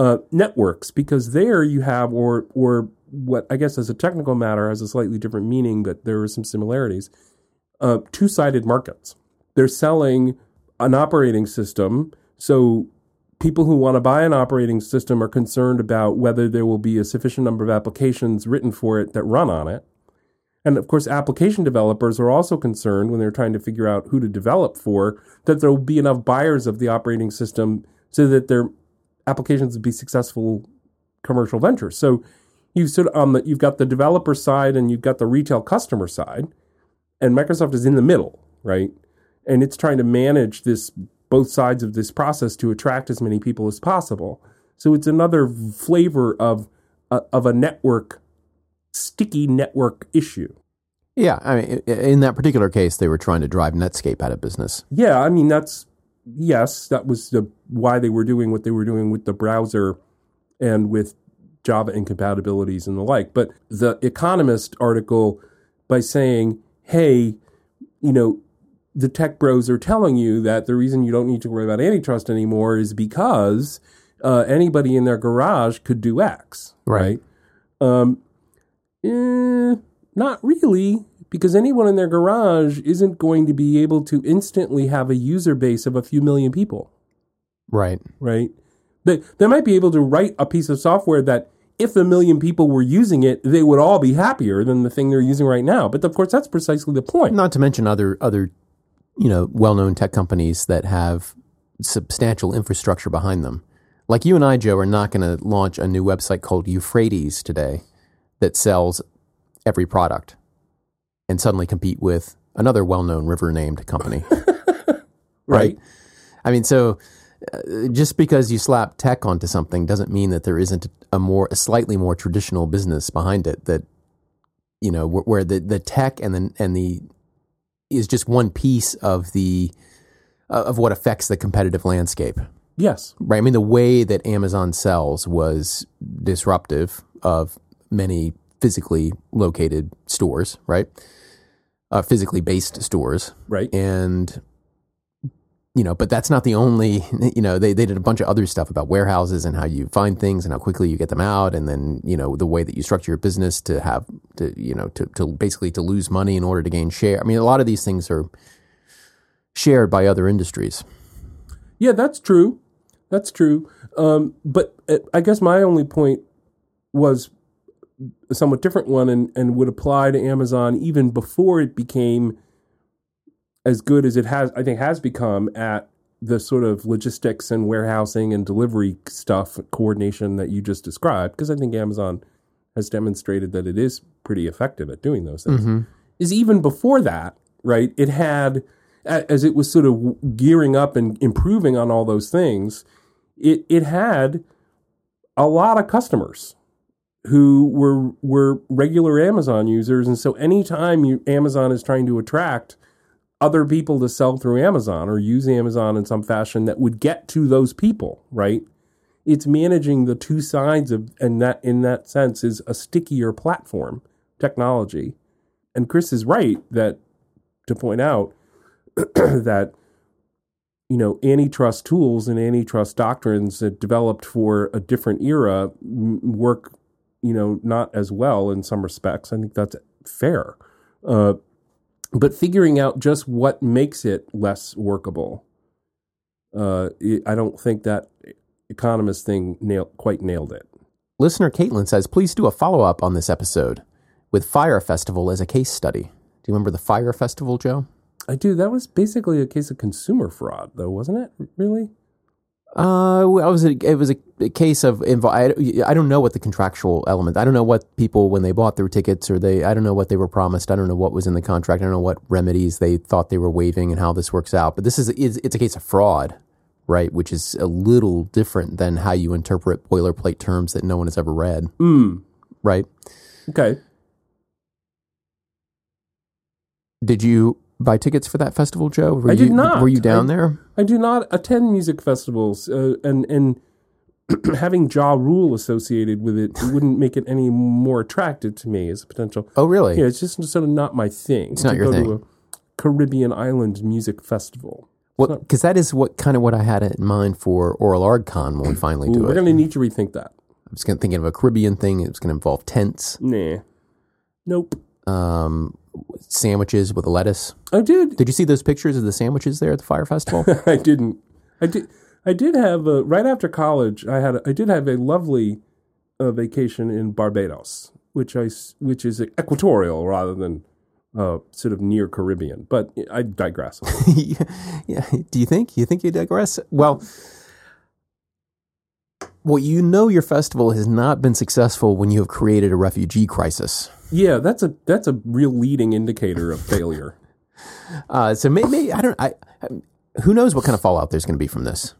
uh, networks because there you have or or what I guess as a technical matter has a slightly different meaning, but there are some similarities. Uh, two sided markets. They're selling an operating system, so people who want to buy an operating system are concerned about whether there will be a sufficient number of applications written for it that run on it. And of course, application developers are also concerned when they're trying to figure out who to develop for that there will be enough buyers of the operating system so that their applications will be successful commercial ventures. So you've sort of on the you've got the developer side and you've got the retail customer side, and Microsoft is in the middle, right? And it's trying to manage this both sides of this process to attract as many people as possible. So it's another flavor of uh, of a network sticky network issue. yeah, I mean, in that particular case, they were trying to drive Netscape out of business. Yeah, I mean that's yes, that was the why they were doing what they were doing with the browser and with Java incompatibilities and the like. But the Economist article by saying, "Hey, you know, the tech bros are telling you that the reason you don't need to worry about antitrust anymore is because uh, anybody in their garage could do X, Right. right? Um, eh, not really, because anyone in their garage isn't going to be able to instantly have a user base of a few million people, Right. right? They, they might be able to write a piece of software that if a million people were using it, they would all be happier than the thing they're using right now. But of course, that's precisely the point. Not to mention other other, you know, well known tech companies that have substantial infrastructure behind them, Like you and I, Joe, are not going to launch a new website called Euphrates today that sells every product and suddenly compete with another well-known river-named company. Right. I mean, so uh, just because you slap tech onto something doesn't mean that there isn't a more, a slightly more traditional business behind it that, you know, where, where the, the tech and the, and the, is just one piece of the, uh, of what affects the competitive landscape. Yes. Right. I mean, the way that Amazon sells was disruptive of many physically located stores, right? Uh, physically based stores. Right. And, you know, but that's not the only, you know, they, they did a bunch of other stuff about warehouses and how you find things and how quickly you get them out. And then, you know, the way that you structure your business to have, to, you know, to, to basically to lose money in order to gain share. I mean, a lot of these things are shared by other industries. Yeah, that's true. That's true. Um, but uh, I guess my only point was a somewhat different one and, and would apply to Amazon even before it became as good as it has, I think, has become at the sort of logistics and warehousing and delivery stuff coordination that you just described. Because I think Amazon has demonstrated that it is pretty effective at doing those things. Mm-hmm. Is even before that, right? It had, as it was sort of gearing up and improving on all those things, it it had a lot of customers who were were regular Amazon users, and so anytime you, Amazon is trying to attract other people to sell through Amazon or use Amazon in some fashion that would get to those people, right? It's managing the two sides of, and that in that sense is a stickier platform technology. And Chris is right that to point out that you know antitrust tools and antitrust doctrines that developed for a different era work you know not as well in some respects. I think that's fair. Uh, but figuring out just what makes it less workable uh, i don't think that economist thing nail, quite nailed it. Listener Caitlin says, please do a follow up on this episode with Fyre Festival as a case study. Do you remember the Fyre Festival, Joe? i do. That was basically a case of consumer fraud though wasn't it? Really Uh, well, it was a, it was a, a case of invo- I, I don't know what the contractual element. I don't know what people when they bought their tickets or they. I don't know what they were promised. I don't know what was in the contract. I don't know what remedies they thought they were waiving and how this works out. But this is it's, it's a case of fraud, right? Which is a little different than how you interpret boilerplate terms that no one has ever read, mm. right? okay Did you buy tickets for that festival, Joe? Were I you, not. Were you down I- there? I do not attend music festivals, uh, and and having Ja Rule associated with it wouldn't make it any more attractive to me as a potential. Oh, really? Yeah, it's just sort of not my thing. It's not your go thing. To a Caribbean island music festival. Well, because that is what kind of what I had in mind for Oral ArgCon when we finally Ooh, do we're it. going to need to rethink that. I was thinking of a Caribbean thing. It was going to involve tents, Nah, nope. Um, sandwiches with a lettuce. I did. Did you see those pictures of the sandwiches there at the Fyre Festival? I didn't. I did. I did have a, right after college. I had. A, I did have a lovely uh, vacation in Barbados, which I which is equatorial rather than uh, sort of near Caribbean. But I digress. yeah. Do you think? You think you digress? Well, well, you know your festival has not been successful when you have created a refugee crisis. yeah, that's a that's a real leading indicator of failure. Uh, so maybe I don't. I, I who knows what kind of fallout there's going to be from this.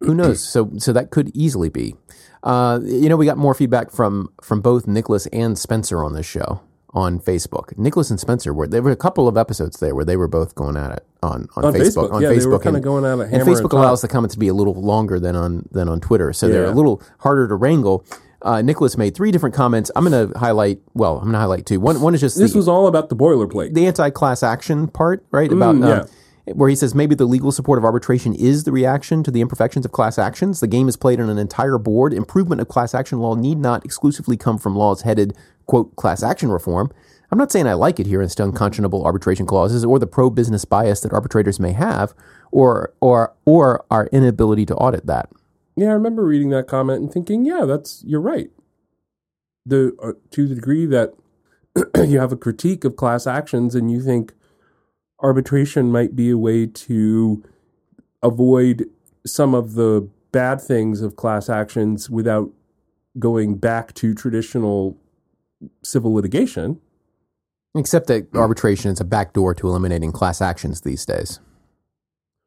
Who knows? So so that could easily be. Uh, you know, we got more feedback from from both Nicholas and Spencer on this show on Facebook. Nicholas and Spencer were there were a couple of episodes there where they were both going at it on on, On Facebook, Facebook, on yeah, Facebook they were kinda and- going at it And Facebook allows the comments to be a little longer than on than on Twitter, so they're a little harder to wrangle. Uh, Nicholas made three different comments. I'm going to highlight. Well, I'm going to highlight two. One one is just This the, was all about the boilerplate. the anti-class action part, right? About Mm, um, where he says maybe the legal support of arbitration is the reaction to the imperfections of class actions. The game is played on an entire board. Improvement of class action law need not exclusively come from laws headed quote class action reform. I'm not saying I like adherence to unconscionable arbitration clauses or the pro-business bias that arbitrators may have, or or or our inability to audit that. Yeah, I remember reading that comment and thinking, yeah, that's you're right. The uh, to the degree that you have a critique of class actions and you think arbitration might be a way to avoid some of the bad things of class actions without going back to traditional civil litigation. Except that arbitration is a backdoor to eliminating class actions these days.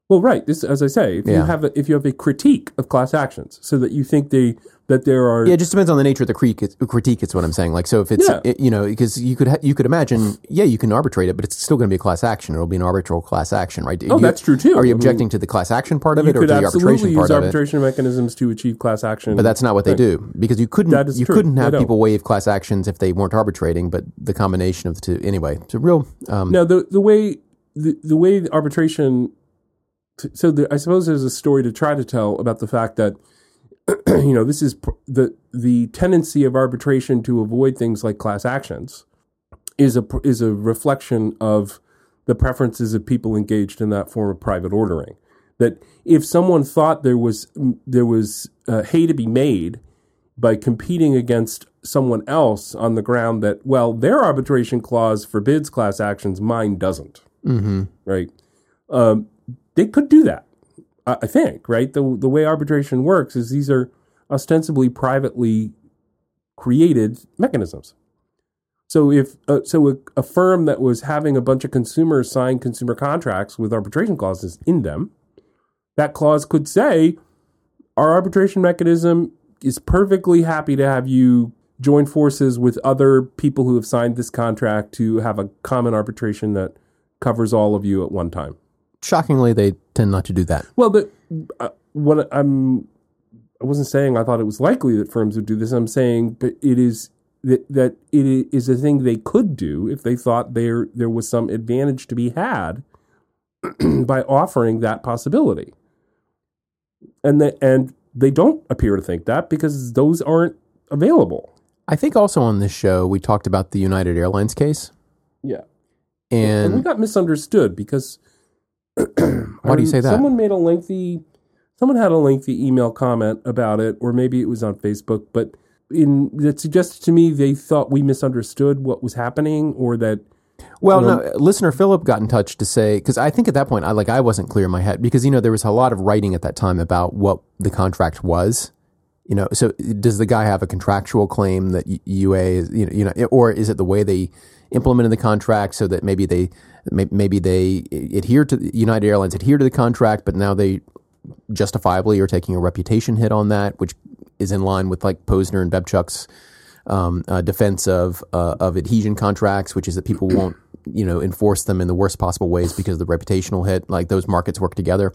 Well, right. This, as I say, if you have a, if you have a critique of class actions, so that you think they that there are Yeah, it just depends on the nature of the critique. critique is what I'm saying. Like, so if it's Yeah. it- you know, because you could ha- you could imagine, yeah, you can arbitrate it, but it's still going to be a class action. It'll be an arbitral class action, right? Oh, You- that's true, too. Are I you mean, objecting to the class action part of it or to the arbitration part of it? arbitration mechanisms to achieve class action. But that's not what they do because you couldn't you true. couldn't have people waive class actions if they weren't arbitrating. But the combination of the two, anyway, it's a real. Um, Now the the way the, the way the so the, I suppose there's a story to try to tell about the fact that you know this is pr- the the tendency of arbitration to avoid things like class actions is a is a reflection of the preferences of people engaged in that form of private ordering. That if someone thought there was there was uh, hay to be made by competing against someone else on the ground that well their arbitration clause forbids class actions mine doesn't. Mhm. right? Um, they could do that I, think right the the way arbitration works is these are ostensibly privately created mechanisms so if uh, so a, a firm that was having a bunch of consumers sign consumer contracts with arbitration clauses in them that clause could say our arbitration mechanism is perfectly happy to have you join forces with other people who have signed this contract to have a common arbitration that covers all of you at one time. Shockingly, they tend not to do that. Well, but uh, what I'm I wasn't saying I thought it was likely that firms would do this. I'm saying but it is that that it is a thing they could do if they thought there there was some advantage to be had by offering that possibility. And the, and they don't appear to think that because those aren't available. I think also on this show we talked about the United Airlines case, Yeah. And, we got misunderstood because Why do you um, say that? Someone made a lengthy someone had a lengthy email comment about it, or maybe it was on Facebook, but in that suggested to me they thought we misunderstood what was happening or that Well, you know- no, listener Philip got in touch to say because I think at that point I like I wasn't clear in my head because you know there was a lot of writing at that time about what the contract was. You know, so does the guy have a contractual claim that UA is you know, you know, or is it the way they implemented the contract so that maybe they maybe they adhere to United Airlines adhere to the contract, but now they justifiably are taking a reputation hit on that, which is in line with like Posner and Bebchuk's um, uh, defense of uh, of adhesion contracts, which is that people won't you know enforce them in the worst possible ways because of the reputational hit. Like those markets work together.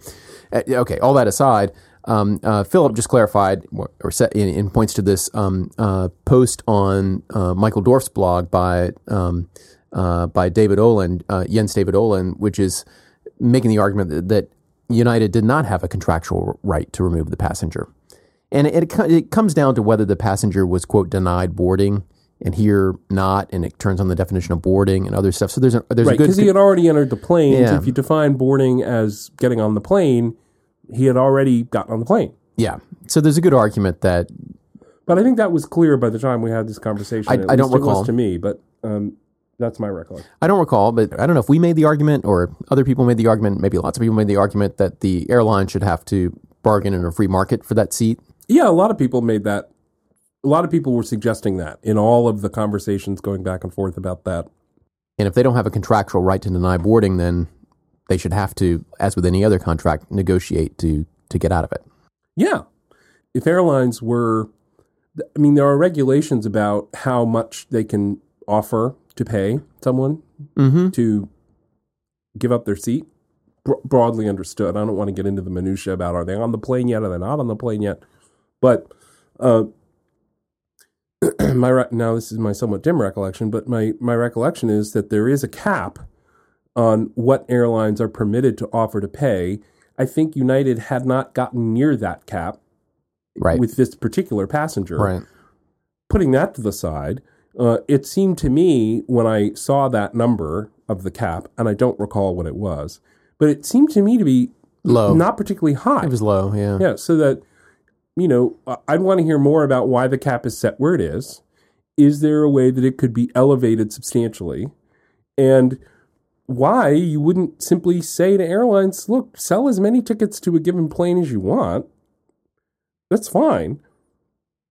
Uh, okay, all that aside, um, uh, Philip just clarified or set in, in points to this um, uh, post on uh, Michael Dorf's blog by um, uh, by David Ohlin, uh, Jens David Ohlin, which is making the argument that, that United did not have a contractual right to remove the passenger. And it, it, it comes down to whether the passenger was, quote, denied boarding and here not, and it turns on the definition of boarding and other stuff. So there's a, there's right a good. because he had already entered the plane. Yeah. If you define boarding as getting on the plane, he had already gotten on the plane. yeah. So there's a good argument that, But I think that was clear by the time we had this conversation. I- I don't least it was recall. to me, but um, that's my recollection. I don't recall, but I don't know if we made the argument or other people made the argument, maybe lots of people made the argument that the airline should have to bargain in a free market for that seat. Yeah, a lot of people made that. A lot of people were suggesting that in all of the conversations going back and forth about that. And if they don't have a contractual right to deny boarding, then they should have to, as with any other contract, negotiate to to get out of it. Yeah. If airlines were, I mean, there are regulations about how much they can offer to pay someone Mm-hmm. to give up their seat. Bro- broadly understood. I don't want to get into the minutia about are they on the plane yet? Are they not on the plane yet? But uh, my re- now this is my somewhat dim recollection, but my my recollection is that there is a cap on what airlines are permitted to offer to pay. I think United had not gotten near that cap Right. with this particular passenger right. putting that to the side, uh, it seemed to me when I saw that number of the cap, and I don't recall what it was, but it seemed to me to be Low. not particularly high. It was low. Yeah. yeah, so that you know, I'd want to hear more about why the cap is set where it is. Is there a way that it could be elevated substantially, and why you wouldn't simply say to airlines, "Look, sell as many tickets to a given plane as you want." That's fine.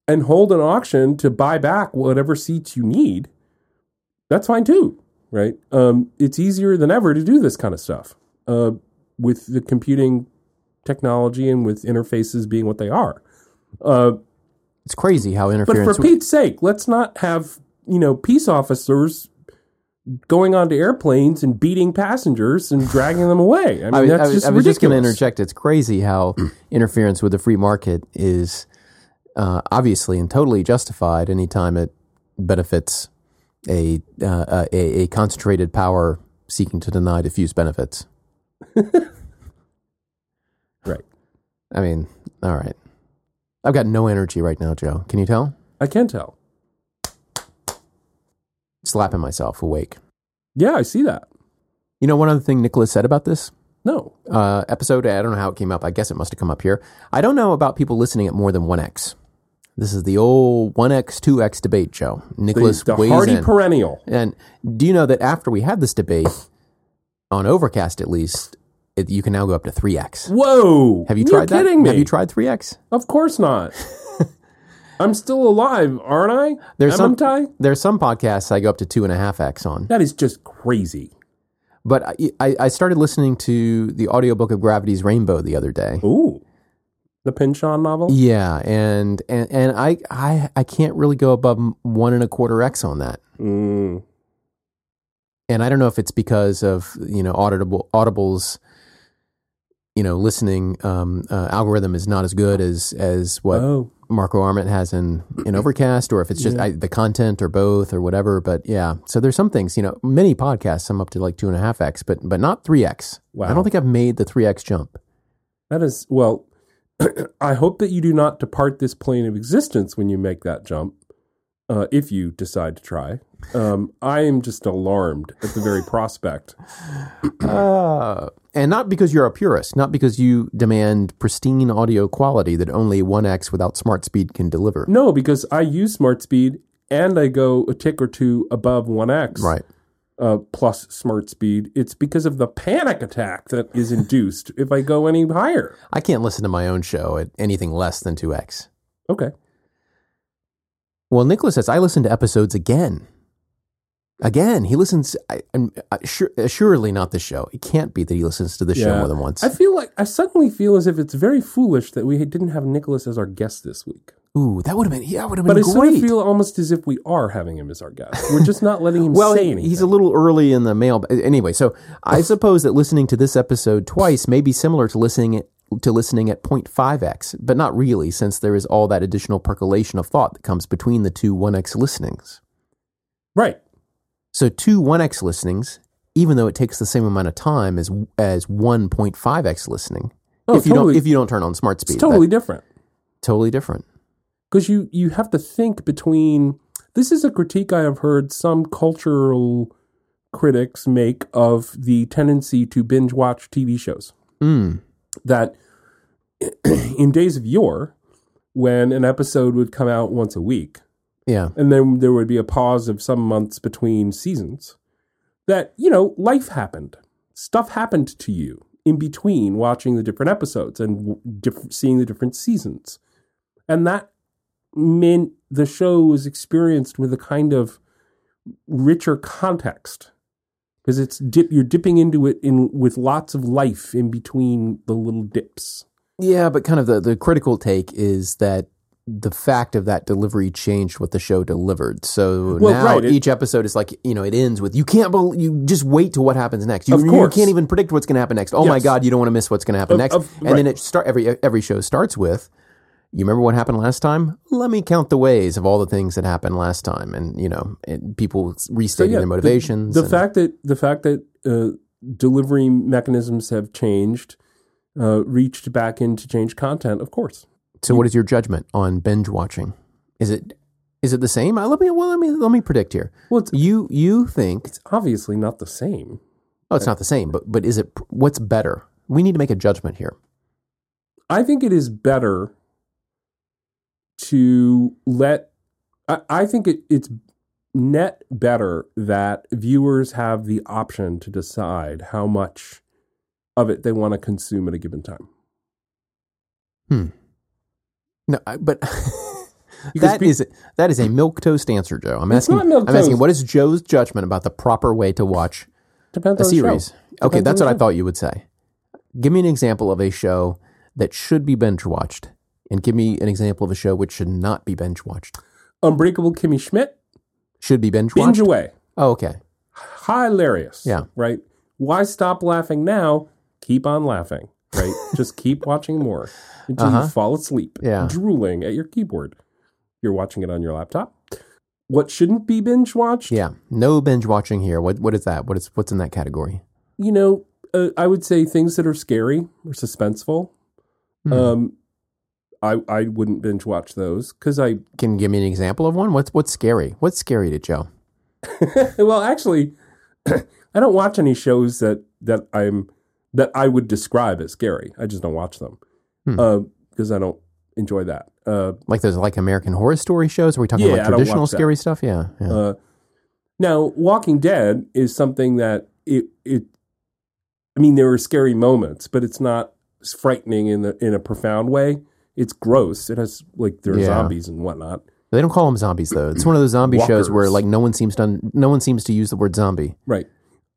And hold an auction to buy back whatever seats you need. That's fine too, right? Um, it's easier than ever to do this kind of stuff uh, with the computing technology and with interfaces being what they are. Uh, It's crazy how interfaces. but for Pete's sake, let's not have you know peace officers going onto airplanes and beating passengers and dragging them away. I mean, I, was- that's I was, just I was just going to interject. It's crazy how interference with the free market is uh, obviously and totally justified anytime it benefits a, uh, a a concentrated power seeking to deny diffuse benefits. Right. I mean, all right. I've got no energy right now, Joe. Can you tell? I can tell. Slapping myself awake. Yeah, I see that. You know, one other thing Nicholas said about this No. uh, episode, I don't know how it came up. I guess it must have come up here. I don't know about people listening at more than 1x. This is the old 1x, 2x debate, Joe. The, Nicholas the weighs hardy in. perennial. and do you know that after we had this debate, on Overcast at least, it, you can now go up to 3x. Whoa. Have you You're tried that? kidding me. Have you tried 3x? Of course not. I'm still alive, aren't I? There's some- I? There's some podcasts I go up to 2.5x on. That is just crazy. But I, I, I started listening to the audiobook of Gravity's Rainbow the other day. Ooh. The Pynchon novel? Yeah, and and, and I, I I can't really go above one and a quarter x on that. Mm. And I don't know if it's because of you know audible audible's you know listening um, uh, algorithm is not as good as as what Oh. Marco Arment has in in Overcast, or if it's just Yeah. I, the content or both or whatever. But yeah, so there's some things you know many podcasts I'm up to like two and a half x, but but not three x. I Wow. I don't think I've made the three x jump. That is, well, I hope that you do not depart this plane of existence when you make that jump, uh, if you decide to try. Um, I am just alarmed at the very prospect. Uh, and not because you're a purist, not because you demand pristine audio quality that only 1x without smart speed can deliver. No, because I use Smart Speed and I go a tick or two above 1x Right. uh, plus Smart Speed. It's because of the panic attack that is induced if I go any higher. I can't listen to my own show at anything less than 2x. Okay. Well, Nicholas says, I listen to episodes again. Again, he listens. I, I'm uh, sure, assuredly not the show. It can't be that he listens to this show more than once. I feel like I suddenly feel as if it's very foolish that we didn't have Nicholas as our guest this week. Ooh, that would have been. Yeah, would have been. But I been sort of feel almost as if we are having him as our guest. We're just not letting him well, say anything. he's a little early in the mail. Anyway, so I suppose that listening to this episode twice may be similar to listening to listening at 0.5x, but not really, since there is all that additional percolation of thought that comes between the two 1x listenings. right. So two 1x listenings, even though it takes the same amount of time as as 1.5x listening, Oh, if you totally. don't if you don't turn on smart speed, It's totally different totally different. because you you have to think between. This is a critique I have heard some cultural critics make of the tendency to binge watch TV shows. Mm. That in days of yore, when an episode would come out once a week, Yeah, and then there would be a pause of some months between seasons that you know life happened. Stuff happened to you in between watching the different episodes and diff- seeing the different seasons. And that meant the show was experienced with a kind of richer context because it's dip you're dipping into it in with lots of life in between the little dips Yeah, but kind of the, the critical take is that the fact of that delivery changed what the show delivered. So Well, now right, it- each episode is like, you know, it ends with you can't believe you just wait to what happens next. You, Of you can't even predict what's going to happen next. Oh my god, you don't want to miss what's going to happen Of- next. of- and right. then it start every every show starts with you remember what happened last time? Let me count the ways of all the things that happened last time, and you know, and people restating yeah, their motivations. The, and- fact that the fact that uh, delivery mechanisms have changed, uh, reached back into change content, of course. So, what is your judgment on binge watching? Is it is it the same? Uh, Let me well, let me let me predict here. Well, You you think it's obviously not the same. oh, it's not the same, but but is it what's better? We need to make a judgment here. I think it is better to let. I, I think it, it's net better that viewers have the option to decide how much of it they want to consume at a given time. Hmm. No, I- but that pe- is that is a milk toast answer, Joe. I'm asking. I'm asking. What is Joe's judgment about the proper way to watch Depends a series? show. Okay, that's what the I thought you would say. Give me an example of a show that should be binge watched, and give me an example of a show which should not be binge watched. Unbreakable Kimmy Schmidt, Should be binge watched. binge away. Oh, okay. Hilarious. Yeah. Right? Why stop laughing now? Keep on laughing. Right? Just keep watching more until Uh-huh. you fall asleep, Yeah. drooling at your keyboard. You're watching it on your laptop. What shouldn't be binge watched? Yeah. No binge watching here. What what is that? What is what's in that category? You know, uh, I would say things that are scary or suspenseful. Hmm. Um, I I wouldn't binge watch those because I Can you give me an example of one? What's what's scary? What's scary to Joe? well, actually, I don't watch any shows that that I'm that I would describe as scary. I just don't watch them Hmm. because I don't enjoy that. Uh, Like those like American Horror Story shows? Are we talking Yeah, like traditional watch that. scary stuff? Yeah. yeah. uh, now, Walking Dead is something that it it. I mean, there are scary moments, but it's not frightening in the in a profound way. It's gross. It has like there are Yeah. zombies and whatnot. They don't call them zombies though. It's one of those zombie shows where Walkers. like no one seems to no one seems to use the word zombie. Right.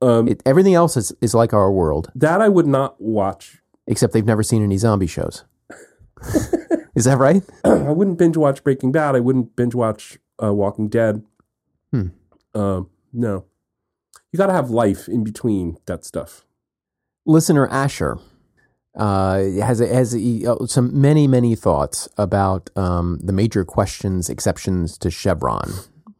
Um, It, everything else is, is like our world, that I would not watch. except they've never seen any zombie shows. is that right? I wouldn't binge watch Breaking Bad. I wouldn't binge watch uh, Walking Dead. Hmm. Um, no, you got to have life in between that stuff. Listener Asher uh, has has uh, some many many thoughts about um, the major questions exceptions to Chevron.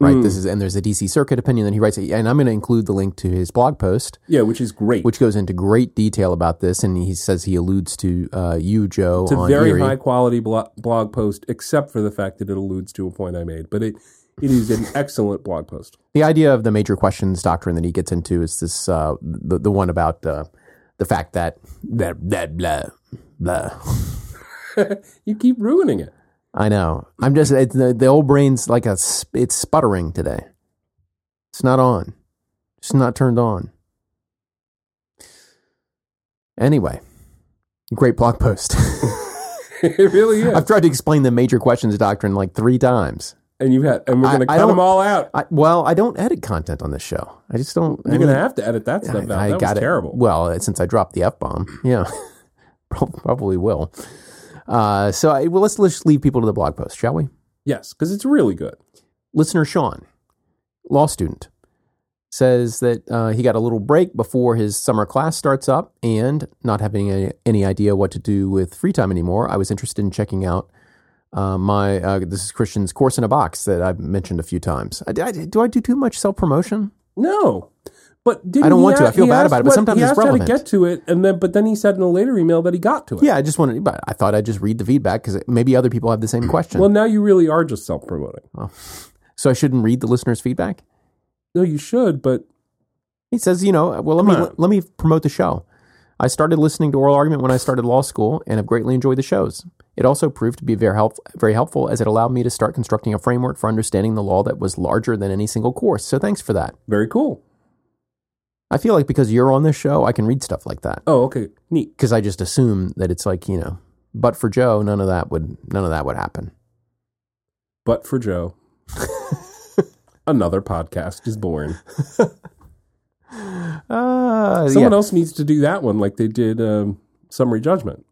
Right. Mm. This is and there's a DC Circuit opinion that he writes, and I'm going to include the link to his blog post. Yeah, which is great. which goes into great detail about this, and he says he alludes to uh, you, Joe, it's a very Erie. high quality blo- blog post, except for the fact that it alludes to a point I made. But it it is an excellent blog post. The idea of the major questions doctrine that he gets into is this uh, the the one about uh, the fact that blah blah blah blah. You keep ruining it. I know. I'm just it's, the, the old brain's like a it's sputtering today. It's not on. It's not turned on. Anyway, great blog post. it really is. I've tried to explain the major questions doctrine like three times. And you had, and we're I- going to cut don't- them all out. I, well, I don't edit content on this show. I just don't. I You're going mean, to have to edit that stuff out. I, I that got was it. terrible. Well, uh, since I dropped the f bomb, yeah, probably will. Uh, so, I, well, let's let's leave people to the blog post, shall we? yes, because it's really good. Listener Sean, law student, says that uh, he got a little break before his summer class starts up, and not having a, any idea what to do with free time anymore, I was interested in checking out. Uh, my uh, this is Christian's course in a box that I've mentioned a few times. I, I- do I do too much self promotion? No, but I don't want to. I feel bad about it, but sometimes he it's asked how relevant. to get to it, and then but then he said in a later email that he got to it. Yeah, I just wanted, but I thought I'd just read the feedback because maybe other people have the same question. Well, now you really are just self promoting. so I shouldn't read the listener's feedback. No, you should, but He says, you know, well, let me on. let me promote the show. I started listening to Oral Argument when I started law school and have greatly enjoyed the shows. It also proved to be very help, very helpful as it allowed me to start constructing a framework for understanding the law that was larger than any single course. So thanks for that. very cool. I feel like because you're on this show, I can read stuff like that Oh, okay, neat. because I just assume that it's like you know. But for Joe, none of that would none of that would happen. But for Joe, another podcast is born. Uh, Someone yeah. else needs to do that one, like they did um, summary judgment.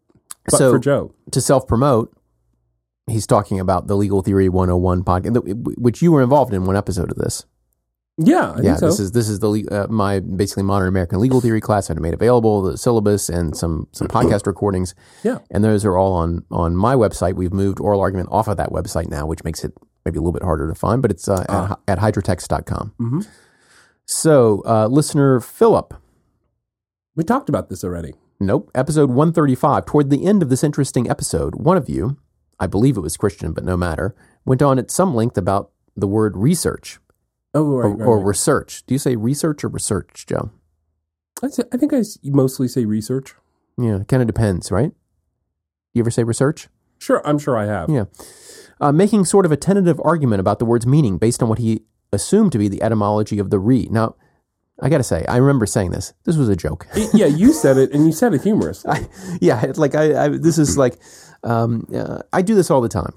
But So- for Joe, to self promote, he's talking about the Legal Theory 101 podcast, which you were involved in one episode of this. yeah, I yeah, so. this is this is the uh, my basically modern American legal theory class I made available, the syllabus and some some podcast recordings. Yeah. and those are all on on my website. We've moved oral argument off of that website now, which makes it maybe a little bit harder to find, but it's uh, Ah. at, at hydrotext.com. Mhm. So, uh, listener Philip, we talked about this already. Nope. Episode 135. Toward the end of this interesting episode, one of you, I believe it was Christian, but no matter, went on at some length about the word research Oh, right, or, right, or right. research. Do you say research or research, Joe? I, say, I think I mostly say research. Yeah, it kind of depends, right? You ever say research? Sure, I'm sure I have. Yeah. Uh, making sort of a tentative argument about the word's meaning based on what he assumed to be the etymology of the re. Now, I got to say, I remember saying this. This was a joke. yeah, you said it, and you said it humorously. yeah, like I, I this is like um, uh, I do this all the time.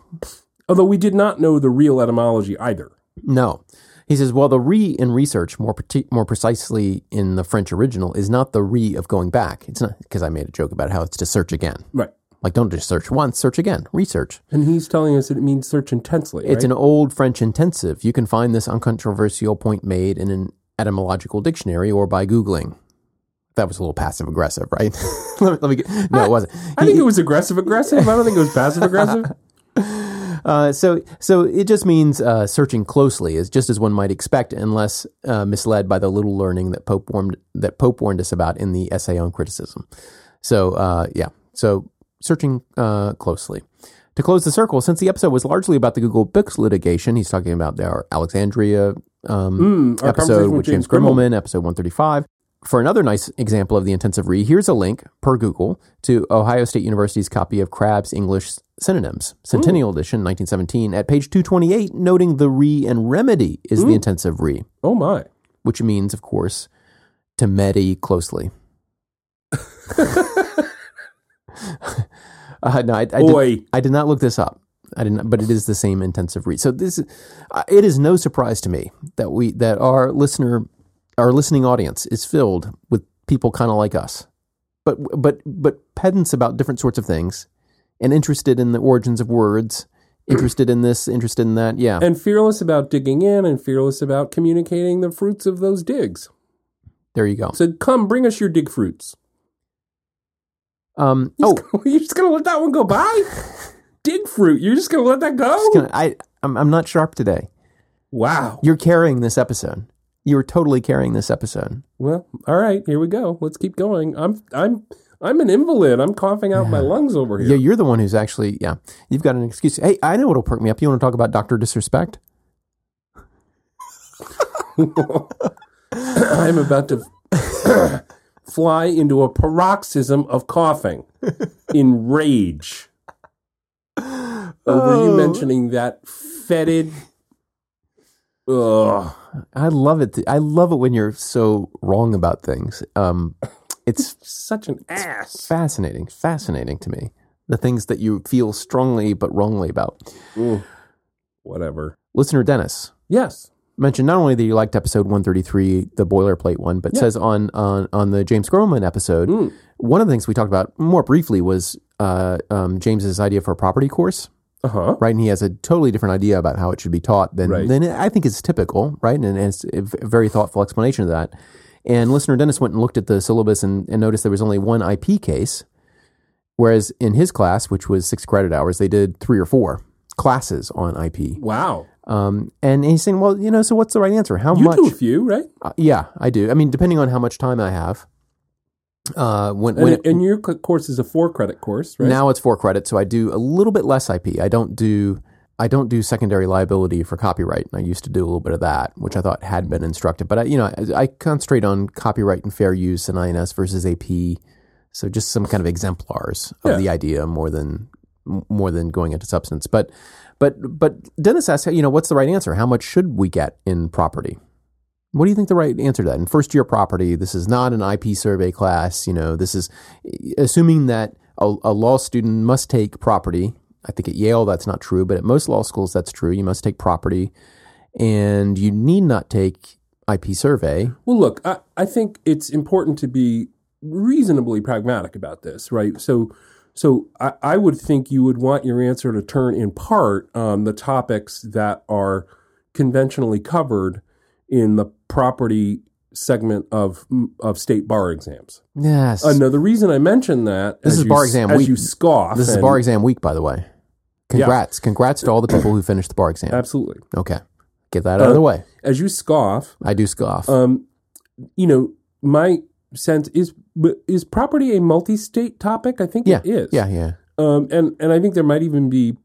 Although we did not know the real etymology either. No. He says, well, the re in research, more parti- more precisely in the French original, is not the re of going back. It's not because I made a joke about how it's to search again. Right. Like, don't just search once, search again, research. And he's telling us that it means search intensely. It's right? an old French intensive. You can find this uncontroversial point made in an etymological dictionary or by Googling. That was a little passive aggressive, right? let, me, let me get, no, it wasn't. I think it was aggressive aggressive. I don't think it was passive aggressive. Uh, so, so it just means uh, searching closely, is just as one might expect, unless uh, misled by the little learning that Pope warned that Pope warned us about in the essay on criticism. So, uh, yeah, so searching uh, closely. To close the circle, since the episode was largely about the Google Books litigation, he's talking about our Alexandria um, Mm, episode with James Grimmelmann, episode 135. For another nice example of the intensive read, here's a link per Google to Ohio State University's copy of Crabbe's English Synonyms, Centennial Edition, 1917, at page 228, noting the re and remedy is the intensive re, Oh my. which means, of course, to medi closely. uh, no, I, I, did, I did not look this up. I didn't, but it is the same intensive read. So this, uh, it is no surprise to me that we that our listener, our listening audience is filled with people kind of like us, but but but pedants about different sorts of things, and interested in the origins of words, interested in this, interested in that. Yeah, And fearless about digging in and fearless about communicating the fruits of those digs. there you go. So come, bring us your dig fruits. Um, oh, You're just going to let that one go by? dig fruit. You're just going to let that go? can I, I I'm, I'm not sharp today. Wow. You're carrying this episode. You're totally carrying this episode. Well, all right, here we go. Let's keep going. I'm I'm I'm an invalid. I'm coughing out my lungs over here. Yeah, you're the one who's actually, yeah, you've got an excuse. Hey, I know what'll perk me up. You want to talk about Dr. Disrespect? I'm about to fly into a paroxysm of coughing in rage over you mentioning that fetid. Ugh. I love it. I love it when you're so wrong about things. Um, it's Such an ass. fascinating, fascinating to me. The things that you feel strongly but wrongly about. Mm. Whatever. Listener Dennis Yes. mentioned not only that you liked episode 133, the boilerplate one, but Yeah. says on, on on the James Grimmelmann episode, Mm. one of the things we talked about more briefly was uh, um, James's idea for a property course. Uh huh. right? And he has a totally different idea about how it should be taught than Right. than I think is typical, right? And, and it's a very thoughtful explanation of that. And listener Dennis went and looked at the syllabus and, and noticed there was only one IP case, whereas in his class, which was six credit hours, they did three or four classes on IP. Wow. Um, and he's saying, well, you know, so what's the right answer? How You much? do a few, right? Uh, yeah, I do. I mean, depending on how much time I have. Uh, when And, when it, and your course is a four credit course, right? Now it's four credits, so I do a little bit less IP. I don't do I don't do secondary liability for copyright. And I used to do a little bit of that, which I thought had been instructive. But I, you know, I, I concentrate on copyright and fair use and INS versus AP. So just some kind of exemplars of Yeah. the idea more than more than going into substance. But but but Dennis asked, you know, what's the right answer? How much should we get in property? What do you think the right answer to that? In first year property, this is not an IP survey class. You know, this is assuming that a, a law student must take property. I think at Yale that's not true, but at most law schools that's true. You must take property, and you need not take IP survey. Well, look, I, I think it's important to be reasonably pragmatic about this, right? So, so I, I would think you would want your answer to turn in part on the topics that are conventionally covered in the property segment of of state bar exams. Yes, Uh, no, the reason I mention that This is you bar exam as week. you scoff. this is and- bar exam week, by the way. Congrats, congrats to all the people who finished the bar exam. Absolutely, Okay, get that out of the way. as you scoff, I do scoff. Um, you know, my sense is is property a multi-state topic? I think yeah, it is. yeah, yeah. Um, and and I think there might even be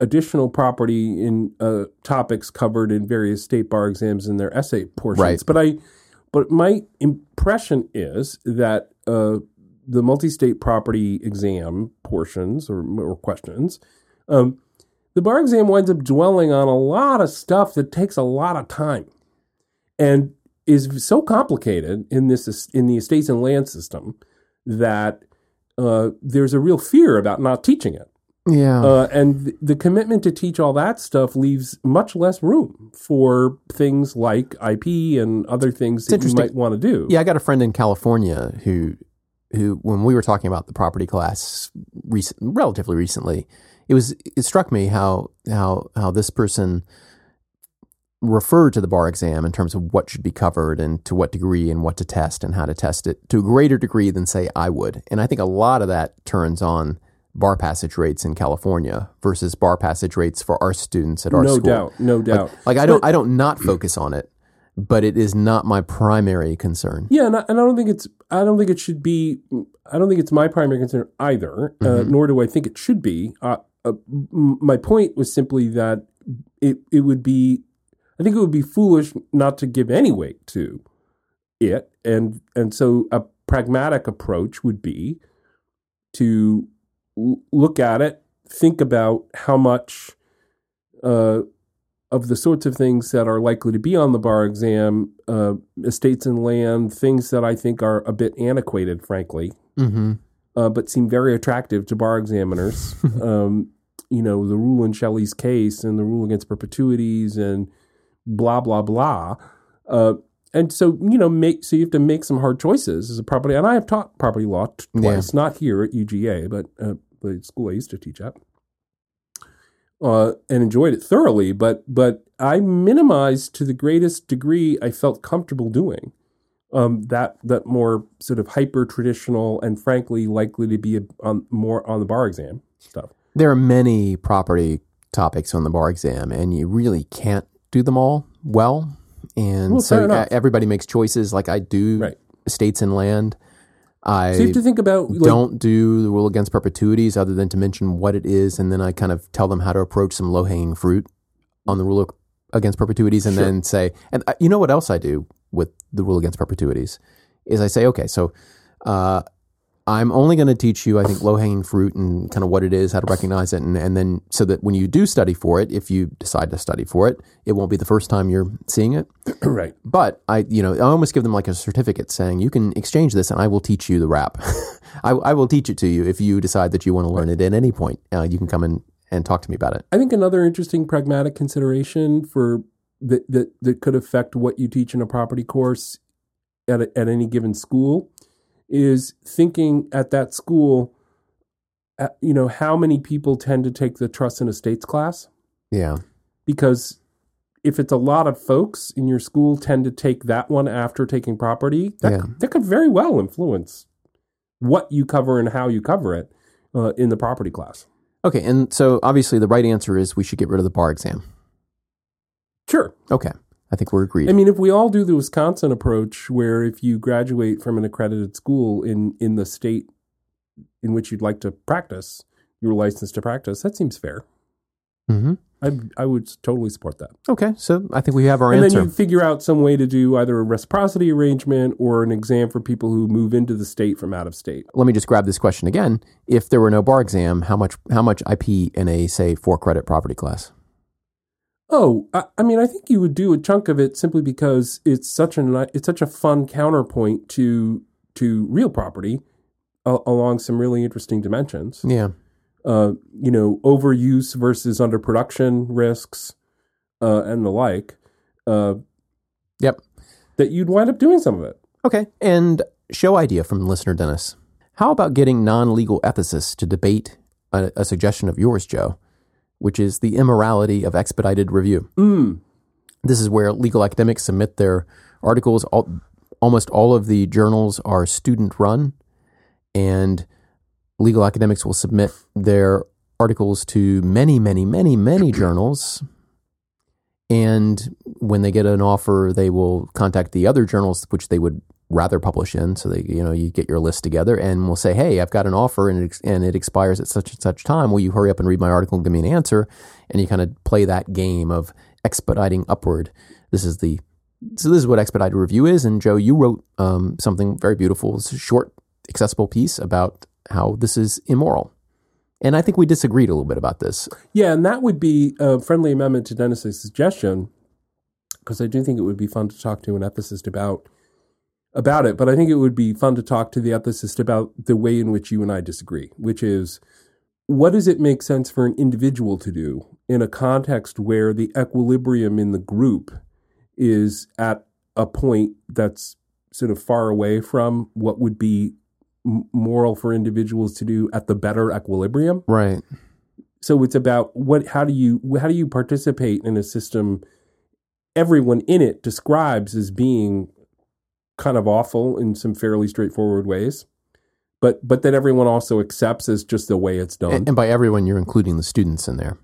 additional property in uh, topics covered in various state bar exams in their essay portions. Right. But I, but my impression is that uh, the multi-state property exam portions or, or questions, um, the bar exam winds up dwelling on a lot of stuff that takes a lot of time, and is so complicated in this in the estates and land system that uh, there's a real fear about not teaching it. Yeah. Uh, and th- the commitment to teach all that stuff leaves much less room for things like IP and other things that you might want to do. Yeah, I got a friend in California who, who when we were talking about the property class recent, relatively recently, it was it struck me how how how this person referred to the bar exam in terms of what should be covered and to what degree and what to test and how to test it to a greater degree than say I would. And I think a lot of that turns on bar passage rates in California versus bar passage rates for our students at our school. no doubt, no doubt. Like I don't I don't not focus on it, but it is not my primary concern. Yeah, and I, and I don't think it's I don't think it should be I don't think it's my primary concern either. Uh, Mm-hmm. nor do I think it should be. Uh, uh, my point was simply that it it would be I think it would be foolish not to give any weight to it, and and so a pragmatic approach would be to l- look at it, think about how much uh, of the sorts of things that are likely to be on the bar exam, uh, estates and land, things that I think are a bit antiquated, frankly, Mm-hmm. uh, but seem very attractive to bar examiners. um, you know, the rule in Shelley's case and the rule against perpetuities and blah blah blah. Uh, and so you know, make so you have to make some hard choices as a property. And I have taught property law t- Yeah. twice, not here at UGA, but uh, the school I used to teach at, uh, and enjoyed it thoroughly. But but I minimized to the greatest degree I felt comfortable doing um, that that more sort of hyper traditional and frankly likely to be on more on the bar exam stuff. There are many property topics on the bar exam, and you really can't do them all well. And Well, so everybody makes choices. Like I do Right. estates and land. I So you have to think about like, don't do the rule against perpetuities other than to mention what it is, and then I kind of tell them how to approach some low hanging fruit on the rule against perpetuities, and Sure. then say, and uh, you know what else I do with the rule against perpetuities is I say, okay, so uh, I'm only going to teach you, I think, low hanging fruit and kind of what it is, how to recognize it, and, and then so that when you do study for it, if you decide to study for it, it won't be the first time you're seeing it. right. But I, you know, I almost give them like a certificate saying you can exchange this, and I will teach you the rap. I, I will teach it to you if you decide that you want to learn it at any point. Uh, you can come in and talk to me about it. I think another interesting pragmatic consideration for that that that could affect what you teach in a property course at a, at any given school is thinking at that school. uh you know how many people tend to take the trust and estates class Yeah, because if it's a lot of folks in your school tend to take that one after taking property, that, Yeah. that could very well influence what you cover and how you cover it uh, in the property class. okay. And so obviously, the right answer is we should get rid of the bar exam. Sure. Okay, I think we're agreed. I mean, if we all do the Wisconsin approach, where if you graduate from an accredited school in, in the state in which you'd like to practice, you're licensed to practice, that seems fair. hmm I, I would totally support that. Okay, so I think we have our and answer. And then you figure out some way to do either a reciprocity arrangement or an exam for people who move into the state from out of state. Let me just grab this question again. If there were no bar exam, how much how much IP in a say four credit property class? Oh, I, I mean, I think you would do a chunk of it simply because it's such a it's such a fun counterpoint to to real property uh, along some really interesting dimensions. Yeah. Uh, you know, overuse versus underproduction risks uh, and the like. Uh, Yep. that you'd wind up doing some of it. Okay. And show idea from listener Dennis. How about getting non legal ethicists to debate a, a suggestion of yours, Joe, which is the immorality of expedited review? Mm. This is where legal academics submit their articles. All, almost all of the journals are student run, and legal academics will submit their articles to many, many, many, many journals. And when they get an offer, they will contact the other journals which they would rather publish in. So they, you know, you get your list together and we'll say, "Hey, I've got an offer and it, and it expires at such and such time. Will you hurry up and read my article and give me an answer?" And you kind of play that game of expediting upward. This is the so this is what expedited review is. And Joe, you wrote um, something very beautiful. It's a short, accessible piece about how this is immoral. And I think we disagreed a little bit about this. Yeah, and that would be a friendly amendment to Dennis's suggestion. because I do think it would be fun to talk to an ethicist about about it. But I think it would be fun to talk to the ethicist about the way in which you and I disagree, which is what does it make sense for an individual to do in a context where the equilibrium in the group is at a point that's sort of far away from what would be moral for individuals to do at the better equilibrium. Right. So it's about what how do you how do you participate in a system everyone in it describes as being kind of awful in some fairly straightforward ways. But but that everyone also accepts as just the way it's done. And, and by everyone, you're including the students in there.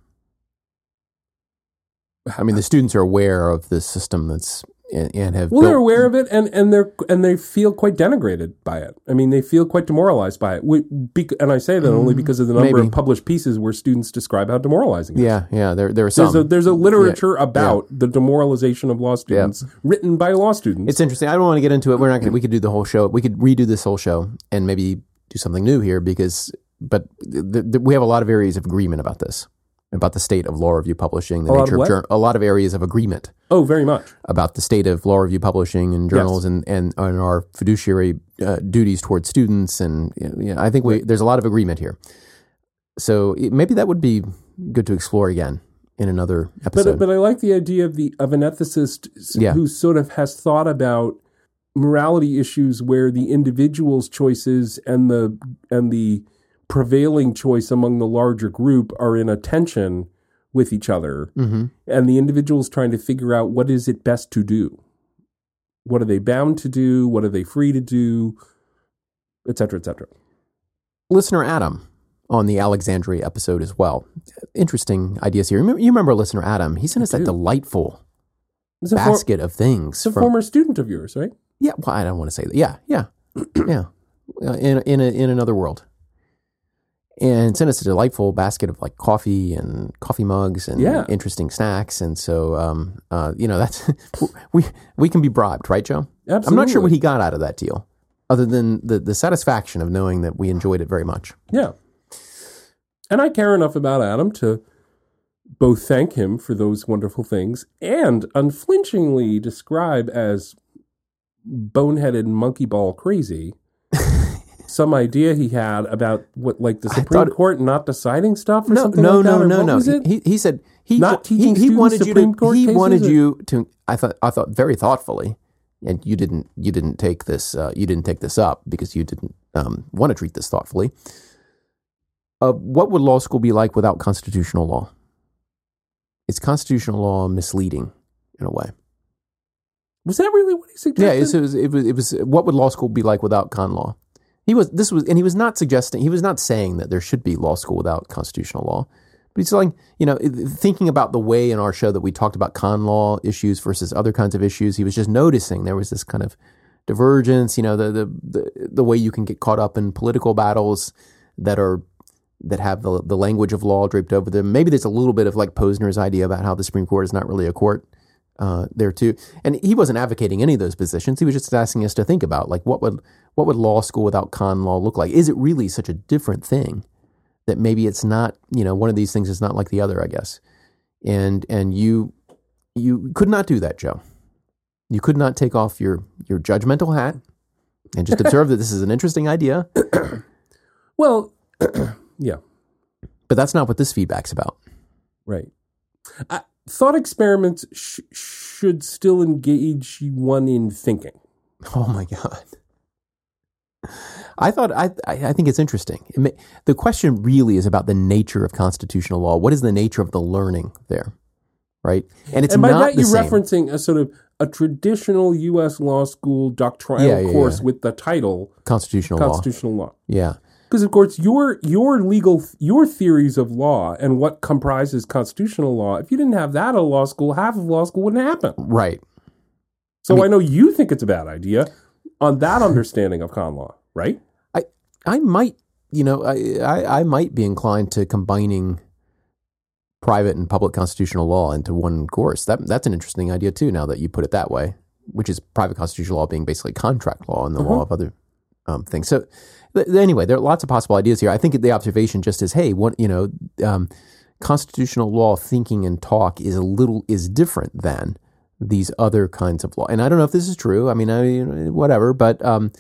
I mean, the students are aware of this system that's and, and have well, built- they're aware of it, and, and they're and they feel quite denigrated by it. I mean, they feel quite demoralized by it. We, bec- and I say that only because of the number Mm, maybe. of published pieces where students describe how demoralizing. it is. Yeah, yeah. There, there are some. There's a, there's a literature about the demoralization of law students written by law students. It's interesting. I don't want to get into it. We're not going. to We could do the whole show. We could redo this whole show and maybe do something new here because. But th- th- we have a lot of areas of agreement about this, about the state of law review publishing, the A lot nature of of jour- a lot of areas of agreement oh, very much. about the state of law review publishing and journals and, and, and our fiduciary uh, duties towards students. And you know, I think we, there's a lot of agreement here. So it, maybe that would be good to explore again in another episode. But but I like the idea of the of an ethicist Yeah. who sort of has thought about morality issues where the individual's choices and the and the prevailing choice among the larger group are in a tension with each other Mhm. and the individual's trying to figure out what is it best to do what are they bound to do what are they free to do et cetera et cetera listener Adam on the Alexandria episode as well. Interesting ideas here. You remember listener Adam? He sent us that delightful a, for, basket of things. it's a from- former student of yours right yeah, well, I don't want to say that. Yeah, yeah, yeah. Uh, In in a, in another world, and sent us a delightful basket of like coffee and coffee mugs and Yeah. interesting snacks. And so, um, uh, you know, that's we we can be bribed, right, Joe? absolutely I'm not sure what he got out of that deal, other than the the satisfaction of knowing that we enjoyed it very much. Yeah. And I care enough about Adam to both thank him for those wonderful things and unflinchingly describe as boneheaded monkey ball crazy some idea he had about what like the Supreme Court not deciding stuff or no, something no, like that. no, or no, no. it? He, he said he Not teaching he students wanted Supreme you Court to he cases, wanted or- you to I thought I thought very thoughtfully, and you didn't you didn't take this uh, you didn't take this up because you didn't um, want to treat this thoughtfully. Uh, what would law school be like without constitutional law? Is constitutional law misleading in a way? was that really what he Yeah, suggested? it was, it was. It was. What would law school be like without con law? He was. This was, and he was not suggesting. He was not saying that there should be law school without constitutional law. But he's like, you know, thinking about the way in our show that we talked about con law issues versus other kinds of issues. He was just noticing there was this kind of divergence. You know, the the the, the way you can get caught up in political battles that are that have the the language of law draped over them. Maybe there's a little bit of like Posner's idea about how the Supreme Court is not really a court uh, there too. And he wasn't advocating any of those positions. He was just asking us to think about like what would what would law school without con law look like? Is it really such a different thing that maybe it's not? You know, one of these things is not like the other. I guess. And and you you could not do that, Joe. You could not take off your your judgmental hat and just observe that this is an interesting idea. well, yeah. But that's not what this feedback's about. Right. I, thought experiments sh- should still engage one in thinking. Oh my god. I thought I I I think it's interesting. It may, the question really is about the nature of constitutional law. What is the nature of the learning there, right? And it's and by not that, you're same. referencing a sort of a traditional U.S. law school doctrinal Yeah, yeah, course yeah. with the title constitutional law. constitutional law. Yeah, Because of course, your your legal your theories of law and what comprises constitutional law. If you didn't have that at law school, half of law school wouldn't happen. right. So I, mean- know you think it's a bad idea on that understanding of con law, right? I I might you know I, I I might be inclined to combining private and public constitutional law into one course. That that's an interesting idea too. Now that you put it that way, which is private constitutional law being basically contract law and the law of other um, things. So th- anyway, there are lots of possible ideas here. I think the observation just is, hey, what you know, um, constitutional law thinking and talk is a little is different than these other kinds of law. And I don't know if this is true. I mean, I whatever, but um,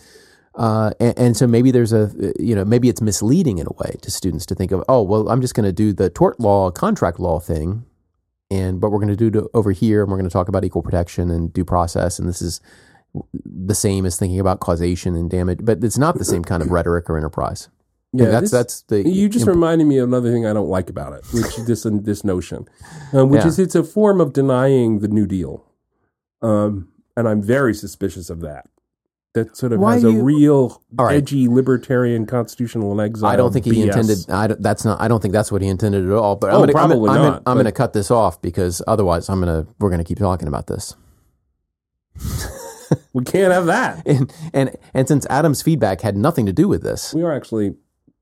uh, and, and so maybe there's a you know maybe it's misleading in a way to students to think of oh well I'm just going to do the tort law contract law thing, and but we're going to do over here and we're going to talk about equal protection and due process and this is the same as thinking about causation and damage, but it's not the same kind of rhetoric or enterprise. Yeah, that's that's the You just imp- reminded me of another thing I don't like about it, which is this this notion, um, which Yeah. is it's a form of denying the New Deal, um, and I'm very suspicious of that. That sort of Why has a you- real right. edgy libertarian constitutional and exile. I don't think he BS. intended. I don't, that's not. I don't think that's what he intended at all. But I'm Oh, gonna, probably I'm, I'm, not, gonna, I'm going to cut this off because otherwise, I'm gonna we're going to keep talking about this. We can't have that. And and and since Adam's feedback had nothing to do with this, We are actually.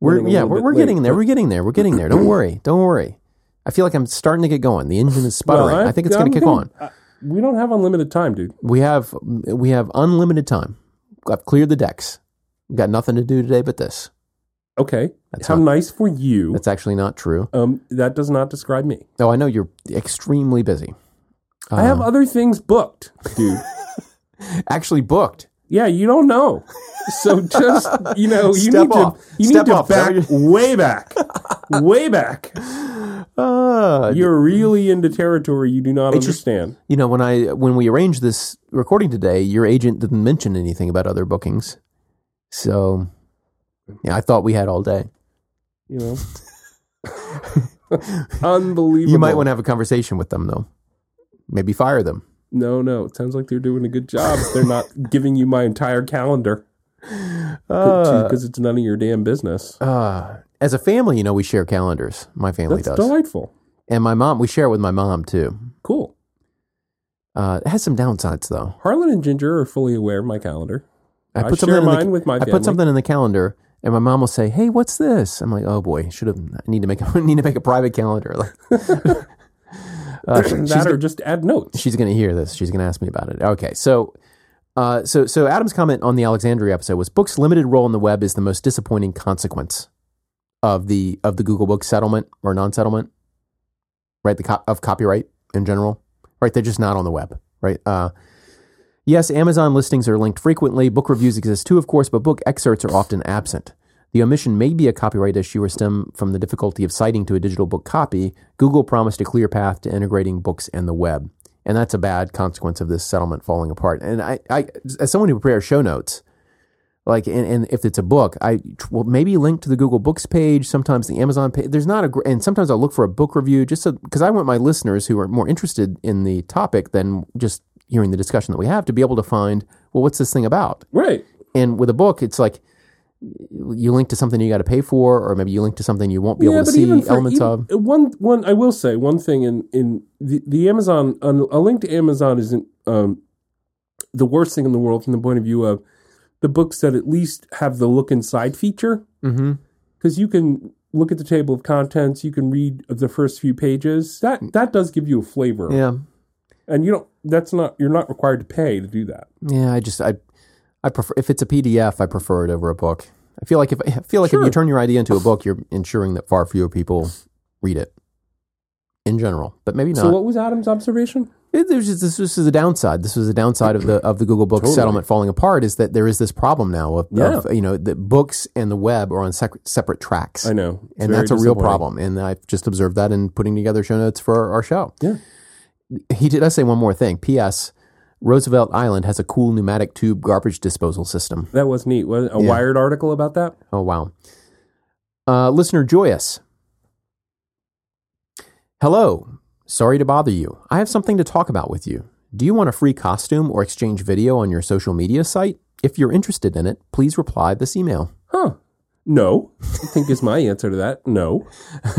We're yeah we're, we're late, getting there. We're getting there. We're getting there. Don't worry. Don't worry. I feel like I'm starting to get going. The engine is sputtering. Well, I, think it's going to kick on. uh, we don't have unlimited time, dude. We have we have unlimited time. I've cleared the decks. We've got nothing to do today but this. Okay, That's how not- nice for you. That's actually not true. Um, that does not describe me. Oh, I know you're extremely busy. I have Uh, other things booked, dude. actually booked. Yeah, you don't know. So just you know, you Step need off. to you Step need to off. Back way back, way back. Uh, You're really into territory you do not It's just- understand. you know when I when we arranged this recording today, your agent didn't mention anything about other bookings, so yeah, I thought we had all day. You know, unbelievable. You might want to have a conversation with them though. Maybe fire them. No, no. It sounds like they're doing a good job. They're not giving you my entire calendar Uh, because it's none of your damn business. uh, as a family, you know, we share calendars. My family That's does, delightful. and my mom. We share it with my mom too. Cool. Uh, it has some downsides though. Harlan and Ginger are fully aware of my calendar. I, put share in the- with my I family. put something in the calendar, and my mom will say, "Hey, what's this?" I'm like, "Oh boy, should have. I need to make. I need to make a private calendar." Like, uh, that or just add notes. she's going to hear this. She's going to ask me about it. Okay, so, uh, so, so Adam's comment on the Alexandria episode was: books' limited role in the web is the most disappointing consequence of the of the Google Book settlement or non-settlement, right? The co- of copyright in general, right? They're just not on the web, right? Uh, Yes, Amazon listings are linked frequently. Book reviews exist too, of course, but book excerpts are often absent. The omission may be a copyright issue or stem from the difficulty of citing to a digital book copy. Google promised a clear path to integrating books and the web. And that's a bad consequence of this settlement falling apart. And I, I as someone who prepares show notes, like, and, and if it's a book, I will maybe link to the Google Books page, sometimes the Amazon page. There's not a, and sometimes I'll look for a book review just because I want my listeners who are more interested in the topic than just hearing the discussion that we have to be able to find, well, what's this thing about? Right. And with a book, it's like you link to something you got to pay for, or maybe you link to something you won't be able to see for- elements even- of. one one I will say one thing in in the, the Amazon a link to Amazon isn't um, the worst thing in the world from the point of view of the books that at least have the look inside feature Mm-hmm. because you can look at the table of contents, you can read the first few pages. That that does give you a flavor, Yeah, and you don't. That's not you're not required to pay to do that. yeah. I just I I prefer if it's a PDF, I prefer it over a book. I feel like if I feel like if you turn your idea into a book, you're ensuring that far fewer people read it. In general, but maybe not. So what was Adam's observation? It, there's just, this, this is a downside. This was a downside of the of the Google Books Totally. settlement falling apart. Is that there is this problem now of, Yeah. of you know the books and the web are on sec- separate tracks, I know, It's and that's a real problem. And I've just observed that in putting together show notes for our show. Yeah. He did us say one more thing. P.S. Roosevelt Island has a cool pneumatic tube garbage disposal system. That was neat. Was a Yeah. Wired article about that? Oh wow. Uh, listener Joyous. Hello. Sorry to bother you. I have something to talk about with you. Do you want a free costume or exchange video on your social media site? If you're interested in it, please reply this email. Huh. No. I think is my answer to that. No.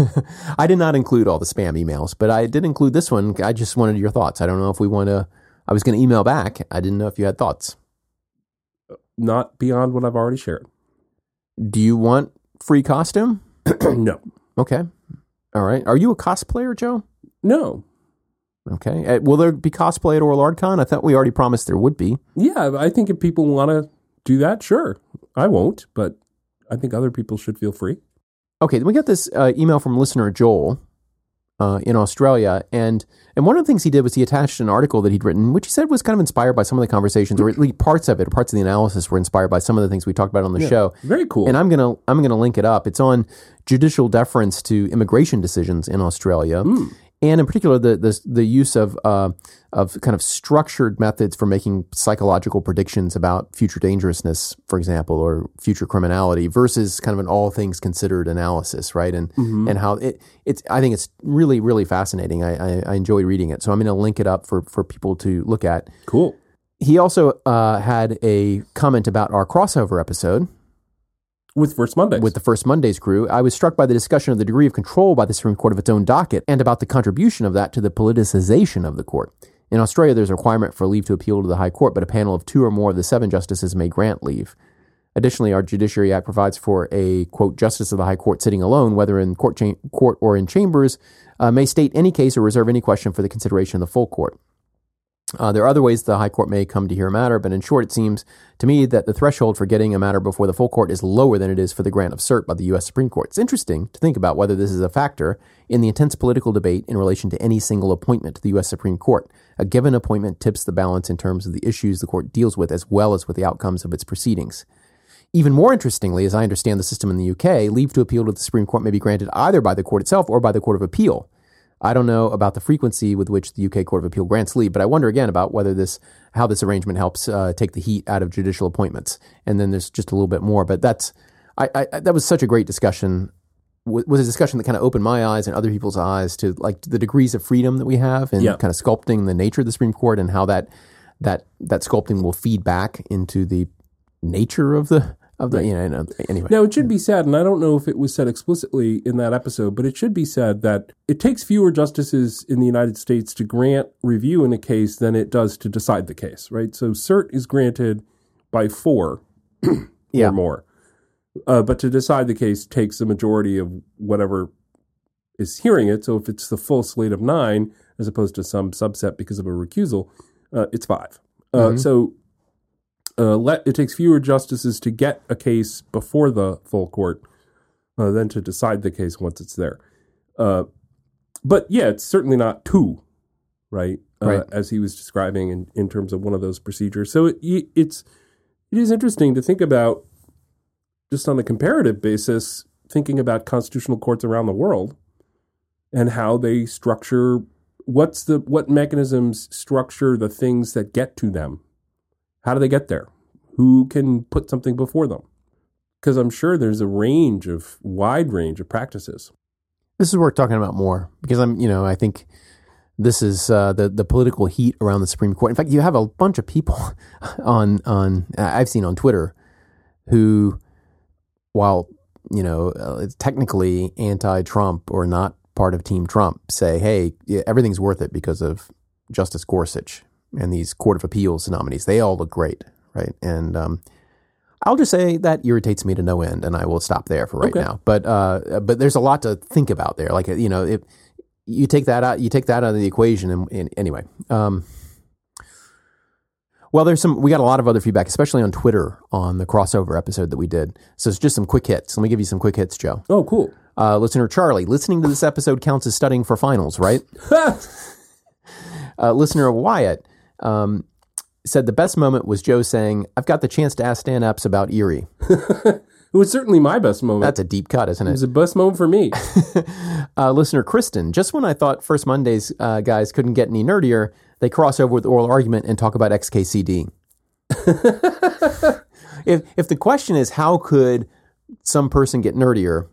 I did not include all the spam emails, but I did include this one. I just wanted your thoughts. I don't know if we want to. I was going to email back. I didn't know if you had thoughts. Not beyond what I've already shared. Do you want free costume? no. Okay. All right. Are you a cosplayer, Joe? No. Okay. Uh, will there be cosplay at Oral ArtCon? I thought we already promised there would be. Yeah, I think if people want to do that, sure. I won't, but I think other people should feel free. Okay, then we got this uh, email from listener Joel. Uh, in Australia, and and one of the things he did was he attached an article that he'd written, which he said was kind of inspired by some of the conversations, or at least parts of it, parts of the analysis were inspired by some of the things we talked about on the show. Very cool. And I'm gonna I'm gonna link it up. It's on judicial deference to immigration decisions in Australia, and in particular the the, the use of uh, of kind of structured methods for making psychological predictions about future dangerousness, for example, or future criminality, versus kind of an all things considered analysis, right? And and how it it's I think it's really really fascinating. I I, I enjoy reading it, so I'm going to link it up for for people to look at. cool. He also uh, had a comment about our crossover episode With First Mondays. with the First Mondays crew, I was struck by the discussion of the degree of control by the Supreme Court of its own docket and about the contribution of that to the politicization of the court. In Australia, there's a requirement for leave to appeal to the High Court, but a panel of two or more of the seven justices may grant leave. Additionally, our Judiciary Act provides for a, quote, justice of the High Court sitting alone, whether in court, cha- court or in chambers, uh, may state any case or reserve any question for the consideration of the full court. Uh, there are other ways the High Court may come to hear a matter, but in short, it seems to me that the threshold for getting a matter before the full court is lower than it is for the grant of cert by the U.S. Supreme Court. It's interesting to think about whether this is a factor in the intense political debate in relation to any single appointment to the U.S. Supreme Court. A given appointment tips the balance in terms of the issues the court deals with as well as with the outcomes of its proceedings. Even more interestingly, as I understand the system in the UK, leave to appeal to the Supreme Court may be granted either by the court itself or by the Court of Appeal. I don't know about the frequency with which the UK Court of Appeal grants leave, but I wonder again about whether this, how this arrangement helps uh, take the heat out of judicial appointments. And then there's just a little bit more, but that's, I, I that was such a great discussion. W- Was a discussion that kind of opened my eyes and other people's eyes to like the degrees of freedom that we have and Yeah. kind of sculpting the nature of the Supreme Court and how that that that sculpting will feed back into the nature of the of the you know anyway. Now, it should be said, and I don't know if it was said explicitly in that episode, but it should be said that it takes fewer justices in the United States to grant review in a case than it does to decide the case, right? So cert is granted by four Yeah. or more. Uh, but to decide the case takes the majority of whatever is hearing it. So if it's the full slate of nine, as opposed to some subset because of a recusal, uh, it's 5 Uh, so uh, let it takes fewer justices to get a case before the full court uh, than to decide the case once it's there. Uh, but yeah, it's certainly not two, right? Uh, Right. As he was describing in, in terms of one of those procedures. So it, it's it is interesting to think about just on a comparative basis, thinking about constitutional courts around the world and how they structure what's the what mechanisms structure the things that get to them how do they get there? Who can put something before them? Because i'm sure there's a range of wide range of practices. This is worth talking about more because I'm, you know, I think this is uh, the the political heat around the Supreme Court. In fact, you have a bunch of people on on I've seen on Twitter who, while you know, uh, technically anti-Trump or not part of Team Trump, say, hey, everything's worth it because of Justice Gorsuch and these Court of Appeals nominees. They all look great, right? And um, I'll just say that irritates me to no end, and I will stop there for right Okay. now. But uh, but there's a lot to think about there. Like you know, if you take that out, you take that out of the equation, and, and anyway. Um, well, there's some. We got a lot of other feedback, especially on Twitter on the crossover episode that we did. So it's just some quick hits. Let me give you some quick hits, Joe. oh cool Uh, listener Charlie, listening to this episode counts as studying for finals, right? uh, listener Wyatt um, said the best moment was Joe saying, "I've got the chance to ask Dan Epps about Erie." it was certainly my best moment That's a deep cut, isn't it it? was the best moment for me Uh, listener Kristen, just when I thought First Mondays uh, guys couldn't get any nerdier, they cross over with oral argument and talk about XKCD. if if the question is how could some person get nerdier,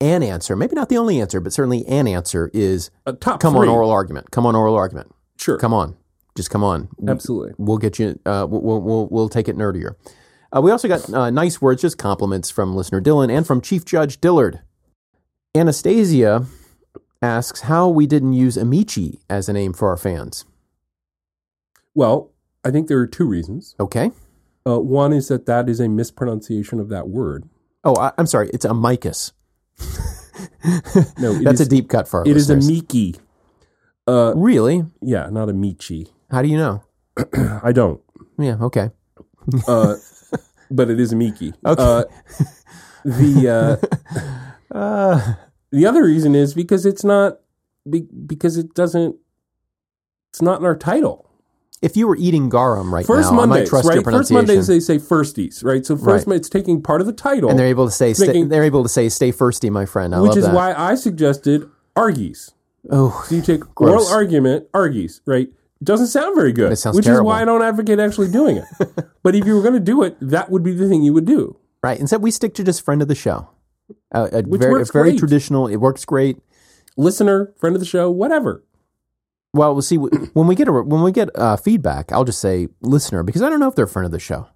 an answer, maybe not the only answer, but certainly an answer is a top come three. on oral argument. Come on oral argument. sure Come on, just come on. absolutely We'll get you. Uh, we'll, we'll we'll take it nerdier. Uh, we also got uh, nice words, just compliments from listener Dylan and from Chief Judge Dillard. Anastasia asks how we didn't use Amici as a name for our fans. well i think there are two reasons Okay. uh, one is that that is a mispronunciation of that word Oh, I, I'm sorry. It's amicus. no it That's is- a deep cut for our it is a listeners. miki uh, really? yeah not a michi How do you know? i don't Yeah. Okay. uh, but it is Miki. Okay. Uh, the uh, Uh, the other reason is because it's not be, because it doesn't. It's not in our title. If you were eating garum right First now, I might Mondays, trust your right? First. Mondays they say firsties, right? So first Right. it's taking part of the title, and they're able to say, stay, making- they're able to say, "Stay firsty, my friend." I which is that. why I suggested argies. Oh, So you take Gross. oral argument, argies, right? Doesn't sound very good. It sounds which terrible. is why I don't advocate actually doing it. but if you were going to do it, that would be the thing you would do. right. Instead, we stick to just friend of the show. Uh, a Which very, works very great. traditional. It works great. Listener, friend of the show, whatever. Well, we'll see when we get a, when we get uh, feedback. I'll just say listener because I don't know if they're a friend of the show.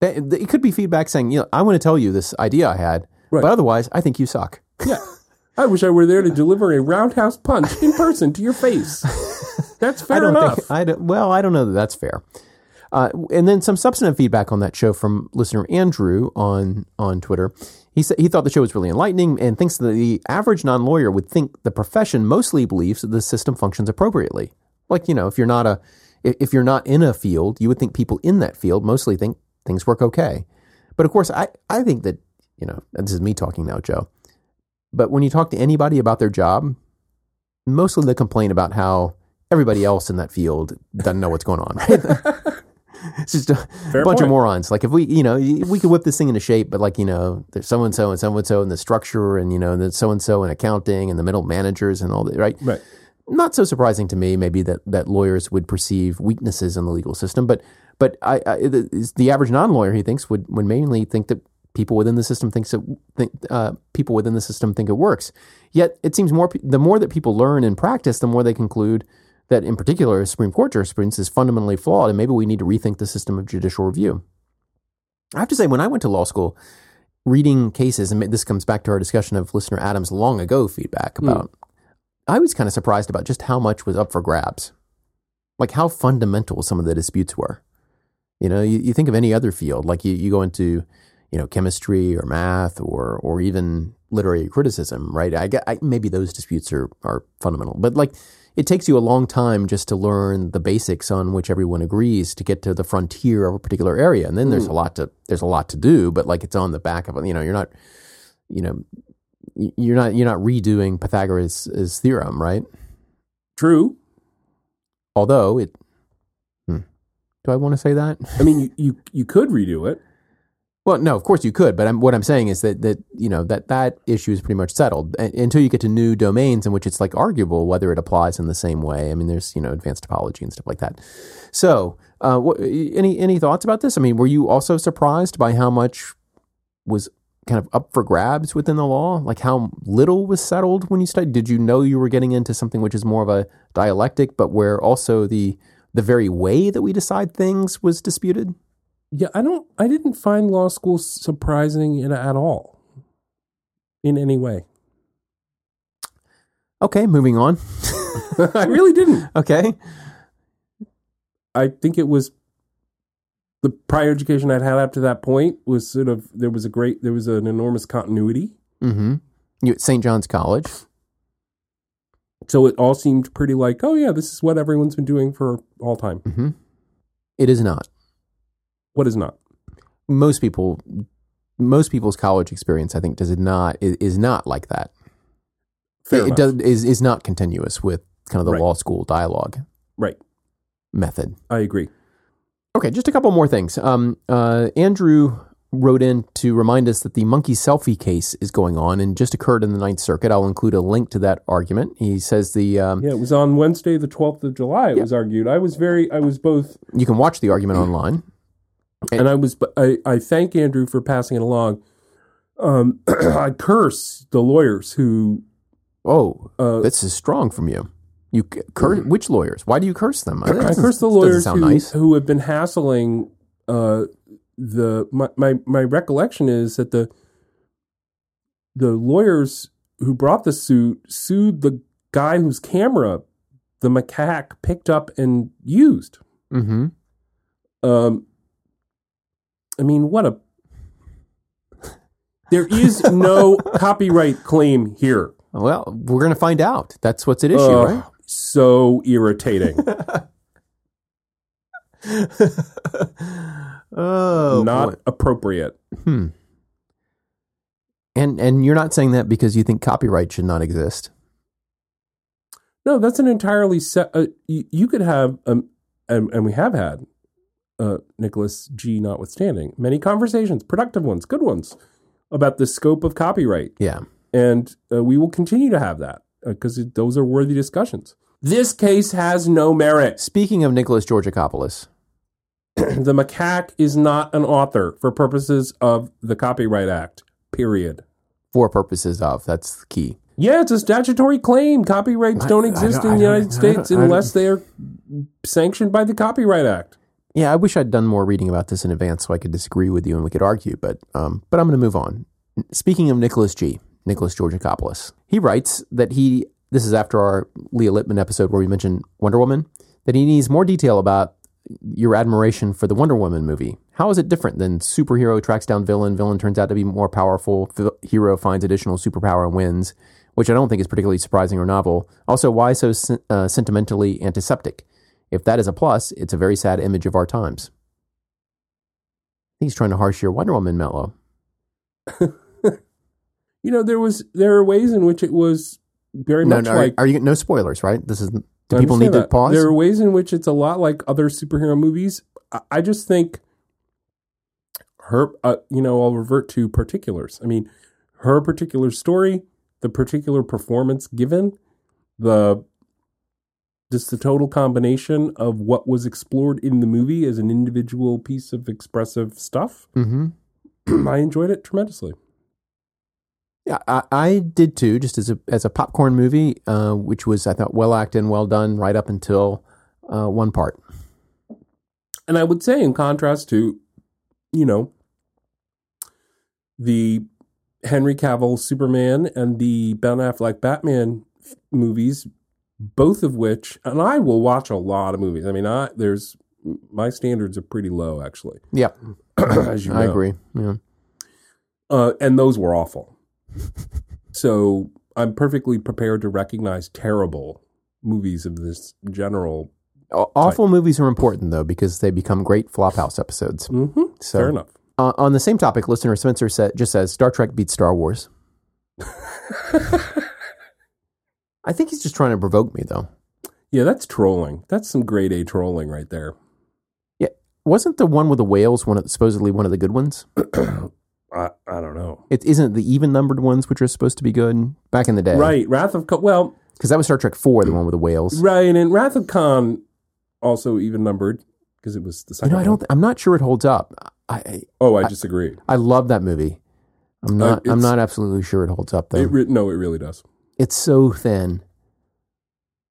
It could be feedback saying, you know, I want to tell you this idea I had, Right. but otherwise, I think you suck. Yeah. I wish I were there to deliver a roundhouse punch in person to your face. That's fair I don't enough. think. I don't, well, I don't know that that's fair. Uh, and then some substantive feedback on that show from listener Andrew on on Twitter. He said he thought the show was really enlightening and thinks that the average non lawyer would think the profession mostly believes that the system functions appropriately. Like you know, if you're not a if if you're not in a field, you would think people in that field mostly think things work okay. But of course, I I think that you know this is me talking now, Joe. But when you talk to anybody about their job, mostly they complain about how everybody else in that field doesn't know what's going on. Right? it's just a Fair bunch of morons. Like if we, you know, we could whip this thing into shape, but like you know, there's so and so and so and so in the structure, and you know, then so and so in accounting, and the middle managers, and all that. Right? Right. Not so surprising to me, maybe that that lawyers would perceive weaknesses in the legal system, but but I, I the, the average non-lawyer he thinks would would mainly think that people within the system thinks it, think uh, people within the system think it works. Yet it seems more the more that people learn and practice, the more they conclude that, in particular, Supreme Court jurisprudence is fundamentally flawed, and maybe we need to rethink the system of judicial review. I have to say, when I went to law school, reading cases, and this comes back to our discussion of listener Adams' long ago feedback hmm. about, I was kind of surprised about just how much was up for grabs, like how fundamental some of the disputes were. You know, you, you think of any other field, like you, you go into, you know, chemistry or math or or even literary criticism, right? I, get- I maybe those disputes are are fundamental, but like it takes you a long time just to learn the basics on which everyone agrees to get to the frontier of a particular area, and then there's a lot to there's a lot to do, but like it's on the back of. You know, you're not, you know, you're not you're not redoing Pythagoras' theorem, right? True. Although it, hmm, do I want to say that? I mean, you, you, you could redo it. Well, no, of course you could, but I'm, what I'm saying is that that you know that that issue is pretty much settled A- until you get to new domains in which it's like arguable whether it applies in the same way. I mean, there's you know advanced topology and stuff like that. So, uh, any any thoughts about this? I mean, were you also surprised by how much was kind of up for grabs within the law? Like how little was settled when you studied? Did you know you were getting into something which is more of a dialectic, but where also the the very way that we decide things was disputed? Yeah, I don't. I didn't find law school surprising in, at all, in any way. Okay, moving on. I really didn't. okay. I think it was the prior education I'd had up to that point was sort of there was a great there was an enormous continuity, Mm-hmm. You at St. John's College. so it all seemed pretty like oh yeah, this is what everyone's been doing for all time. Mm-hmm. It is not. What is not? Most people, most people's college experience, I think, does it not is, is not like that. Fair it enough. does is is not continuous with kind of the Right. law school dialogue Right, method. I agree. Okay, just a couple more things. Um, uh, Andrew wrote in to remind us that the monkey selfie case is going on and just occurred in the Ninth Circuit. I'll include a link to that argument. He says the um, Yeah, it was on Wednesday, the twelfth of July. It was argued. I was very, I was both you can watch the argument online. And I was I, I thank Andrew for passing it along. Um, I curse the lawyers who Oh, uh, this is strong from you. You curse which lawyers? Why do you curse them? I curse the lawyers who, nice. who have been hassling. Uh, the my, my my recollection is that the the lawyers who brought the suit sued the guy whose camera the macaque picked up and used. Mm-hmm. Um, I mean, what a. There is no copyright claim here. Well, we're going to find out. That's what's at issue, Ugh, right? So irritating. oh, Not boy. appropriate. Hmm. And and you're not saying that because you think copyright should not exist. No, that's an entirely set. Uh, you, you could have, um, and, and we have had, uh, Nicholas G. notwithstanding, many conversations, productive ones, good ones, about the scope of copyright, Yeah. and uh, we will continue to have that because those are worthy discussions. This case has no merit. Speaking of Nicholas Georgakopoulos, the macaque is not an author for purposes of the Copyright Act. Period. for purposes of that's the key. Yeah, it's a statutory claim. Copyrights I- don't I exist don't- in the United States don't- I don't- unless they are sanctioned by the Copyright Act. Yeah, I wish I'd done more reading about this in advance so I could disagree with you and we could argue, but um, but I'm going to move on. Speaking of Nicholas G, Nicholas Georgakopoulos, he writes that he this is after our Leah Litman episode where we mentioned Wonder Woman that he needs more detail about your admiration for the Wonder Woman movie. How is it different than superhero tracks down villain, villain turns out to be more powerful, hero finds additional superpower and wins, which I don't think is particularly surprising or novel. Also, why so uh, sentimentally antiseptic? If that is a plus, it's a very sad image of our times. He's trying to harsh your Wonder Woman mellow. You know, there was there are ways in which it was very No, much no, like are, are you no spoilers, right? This is. Do I people need understand to pause? There are ways in which it's a lot like other superhero movies. I, I just think her, uh, you know, I'll revert to particulars. I mean, her particular story, the particular performance given, the just the total combination of what was explored in the movie as an individual piece of expressive stuff. mm-hmm. I enjoyed it tremendously. Yeah, I, I did too. Just as a as a popcorn movie, uh, which was I thought well acted and well done right up until uh, one part. And I would say, in contrast to, you know, the Henry Cavill Superman and the Ben Affleck Batman movies, both of which, and I will watch a lot of movies. I mean, I there's my standards are pretty low actually, Yeah, as you know. I agree. Yeah. Uh, and those were awful. so I'm perfectly prepared to recognize terrible movies of this general. Aw- Awful movies are important though because they become great flophouse episodes. hmm So, Fair enough. Uh, on the same topic, listener Spencer said, just says Star Trek beats Star Wars. I think he's just trying to provoke me though. Yeah, that's trolling. That's some grade A trolling right there. Yeah, wasn't the one with the whales one of, supposedly one of the good ones? I, I don't know. It isn't the even numbered ones which are supposed to be good back in the day, Right, Wrath of Khan. Well, Because that was Star Trek Four, the one with the whales. right, and Wrath of Khan also even numbered because it was the You second. know, I don't. one. I'm not sure it holds up. I I, Oh, I disagree. I love that movie. I'm uh, not. I'm not absolutely sure it holds up though. It re- no, it really does. It's so thin.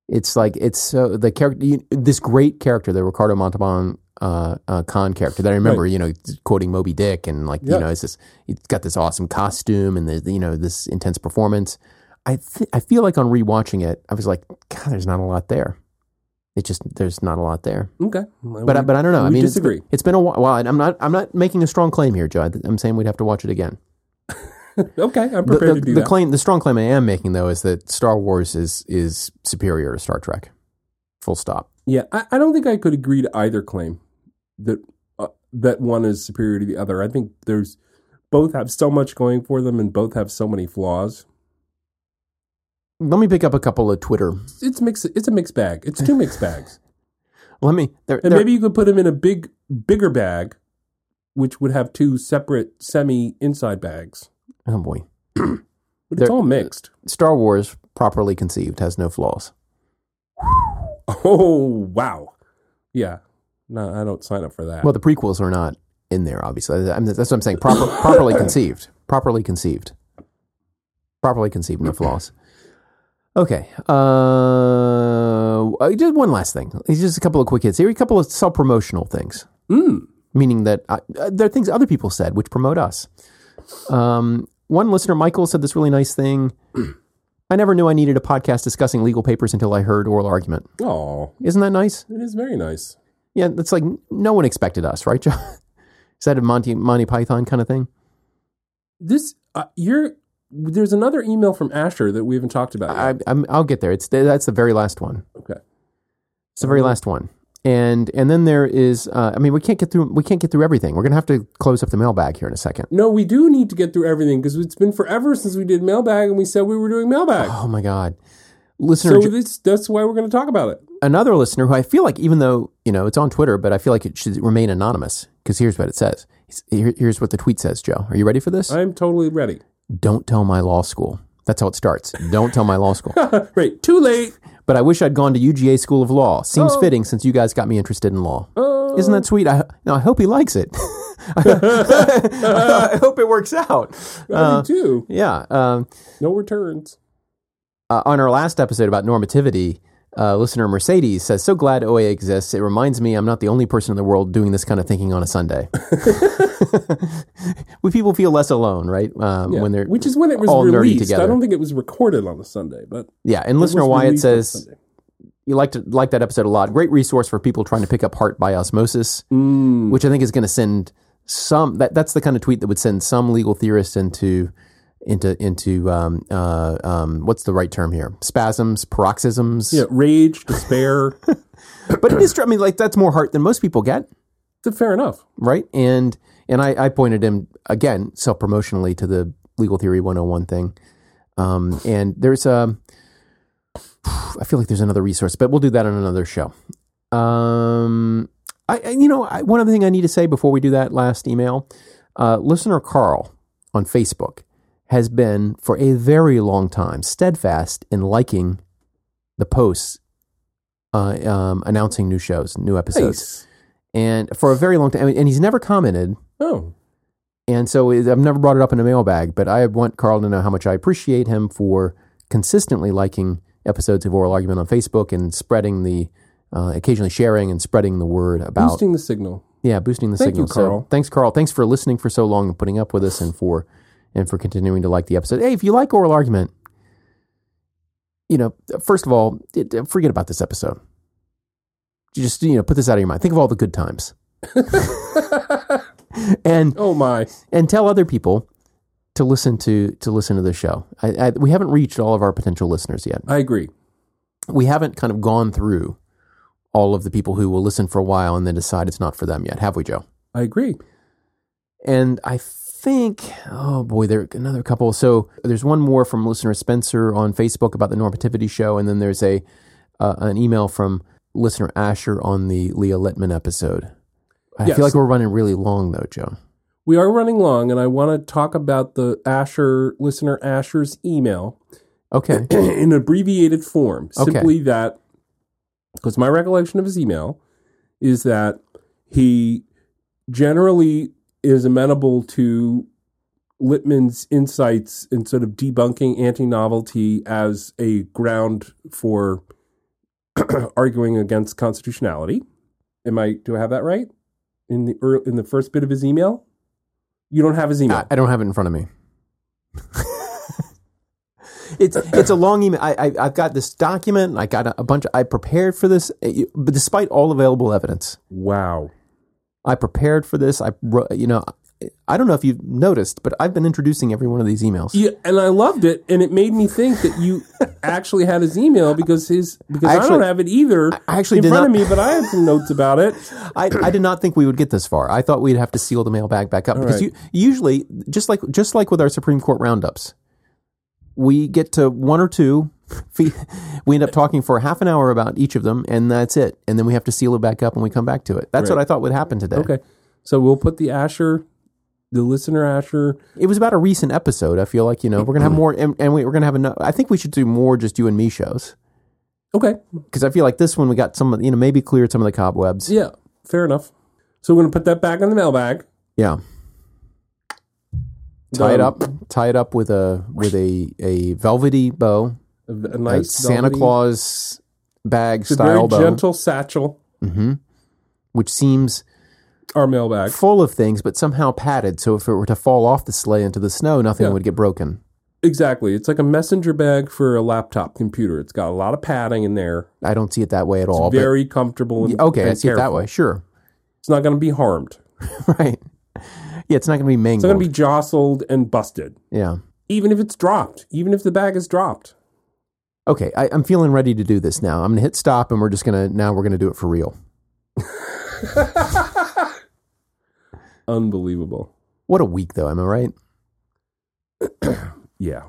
It's like it's so the character. You, this great character, the Ricardo Montalban uh, uh, Khan character that I remember. Right. You know, quoting Moby Dick and like Yeah. you know, it's this. He's got this awesome costume and the you know this intense performance. I th- I feel like on rewatching it, I was like, God, there's not a lot there. It just there's not a lot there. Okay, But I, but I don't know. I we mean, it's disagree. been, it's been a while. Well, I'm not I'm not making a strong claim here, Joe. I'm saying we'd have to watch it again. okay, I'm The, prepared the, to do the that. claim, the strong claim I am making though, is that Star Wars is is superior to Star Trek. Full stop. Yeah, I, I don't think I could agree to either claim that uh, that one is superior to the other. I think there's both have so much going for them and both have so many flaws. Let me pick up a couple of Twitter. It's mix. It's a mixed bag. It's two mixed bags. Let me. There, And there- maybe you could put them in a big, bigger bag, which would have two separate semi inside bags. Oh boy, But it's all mixed. Star Wars, properly conceived, has no flaws. Oh wow, yeah. No, I don't sign up for that. Well, the prequels are not in there, obviously. I mean, that's what I'm saying. Proper, properly conceived. Properly conceived. Properly conceived, no flaws. Okay. Uh, just one last thing. It's just a couple of quick hits here. A couple of self promotional things. Mm. meaning that uh, uh, there are things other people said which promote us. Um, one listener, Michael, said this really nice thing. I never knew I needed a podcast discussing legal papers until I heard oral argument. Oh, Isn't that nice? it is very nice. Yeah, that's like no one expected us, right, Joe? Is that a Monty Monty Python kind of thing? This uh, you're. There's another email from Asher that we haven't talked about. I, Yet. I'm, I'll get there. It's that's the very last one. okay. It's the very last one. And and then there is. Uh, I mean, we can't get through. We can't get through everything. We're gonna have to close up the mailbag here in a second. No, we do need to get through everything because it's been forever since we did mailbag and we said we were doing mailbag. Oh my God. listener, So this, that's why we're going to talk about it. another listener who I feel like, even though you know it's on Twitter, but I feel like it should remain anonymous because here's what it says. Here's what the tweet says. Joe, are you ready for this? I'm totally ready. Don't tell my law school. That's how it starts. Don't tell my law school. Right. Too late. But I wish I'd gone to UGA School of Law. Seems Oh. fitting since you guys got me interested in law. Uh, Isn't that sweet? I, no, I hope he likes it. I hope it works out. I do too. Yeah. Um, No returns. uh, on our last episode about normativity, uh, listener Mercedes says, "So glad OA exists. It reminds me I'm not the only person in the world doing this kind of thinking on a Sunday. we people feel less alone, right? Um, Yeah. When they're Which is when it was all released. together. I don't think it was recorded on a Sunday, but yeah. And listener Wyatt says you like to like that episode a lot. Great resource for people trying to pick up Hart by osmosis, Mm. which I think is going to send some. That that's the kind of tweet that would send some legal theorists into into into um, uh, um, what's the right term here? Spasms, paroxysms. Yeah, rage, despair. But it is. I mean, like that's more heart than most people get, That's fair enough. right? And and I, I pointed him again self promotionally to the legal theory 101 thing. Um, and there's a, I feel like there's another resource, but we'll do that on another show. Um, I, I you know I, one other thing I need to say before we do that last email, uh, listener Carl on Facebook has been for a very long time steadfast in liking the posts uh, um, announcing new shows, new episodes Nice. and for a very long time, and he's never commented. Oh, And so I've never brought it up in a mailbag, but I want Carl to know how much I appreciate him for consistently liking episodes of Oral Argument on Facebook and spreading the, uh, occasionally sharing and spreading the word about, boosting the signal. yeah, boosting the Thank signal. you, Carl. So thanks, Carl. Thanks for listening for so long and putting up with us, and for and for continuing to like the episode. Hey, if you like Oral Argument, you know, first of all, forget about this episode. You just you know put this out of your mind. Think of all the good times. and Oh my. and tell other people to listen to to listen to the show. I, I, we haven't reached all of our potential listeners yet. I agree. We haven't kind of gone through all of the people who will listen for a while and then decide it's not for them yet, have we, Joe? I agree. And I think, oh boy, there are another couple. So there's one more from listener Spencer on Facebook about the normativity show, and then there's a uh, an email from listener Asher on the Leah Litman episode. I Yes. feel like we're running really long though, Joe. We are running long, and I want to talk about the Asher listener Asher's email Okay. in abbreviated form. Okay. Simply that, because my recollection of his email is that he generally is amenable to Litman's insights in sort of debunking anti novelty as a ground for arguing against constitutionality. Am I? Do I have that right? In the ear- in the first bit of his email, you don't have his email. I, I don't have it in front of me. it's it's a long email. I, I I've got this document. I got a, a bunch. Of, I prepared for this, but despite all available evidence, wow. I prepared for this. I you know, I don't know if you've noticed, but I've been introducing every one of these emails. Yeah, and I loved it, and it made me think that you actually had his email because his because I, Actually- don't have it either. I actually in did front not- of me, but I have some notes about it. I, I did not think we would get this far. I thought we'd have to seal the mailbag back up because right. you, usually, just like just like with our Supreme Court roundups, we get to one or two. We end up talking for half an hour about each of them, and that's it. And then we have to seal it back up, and we come back to it. That's what I thought would happen today. Okay, so we'll put the Asher, the listener Asher. It was about a recent episode. I feel like you know we're gonna have more, and, and we, we're gonna have enough. I think we should do more just you and me shows Okay, because I feel like this one we got some, of you know, maybe cleared some of the cobwebs. yeah, fair enough. So we're gonna put that back in the mailbag. Yeah. Tie it up. Tie it up with a with a a velvety bow. A, a nice Santa velvety- Claus bag It's a style very bow, gentle satchel. hmm which seems Our mailbag. full of things, but somehow padded. So if it were to fall off the sleigh into the snow, nothing Yeah. would get broken. Exactly. It's like a messenger bag for a laptop computer. It's got a lot of padding in there. I don't see it that way at all. Very comfortable. And, but, okay, I and see it that careful. way. Sure, It's not going to be harmed. right. Yeah, it's not going to be mangled. It's mangled. not going to be jostled and busted. yeah. even if it's dropped, even if the bag is dropped. Okay, I, I'm feeling ready to do this now. I'm going to hit stop, and we're just going to now we're going to do it for real. Unbelievable. What a week, though. Am I right? Yeah.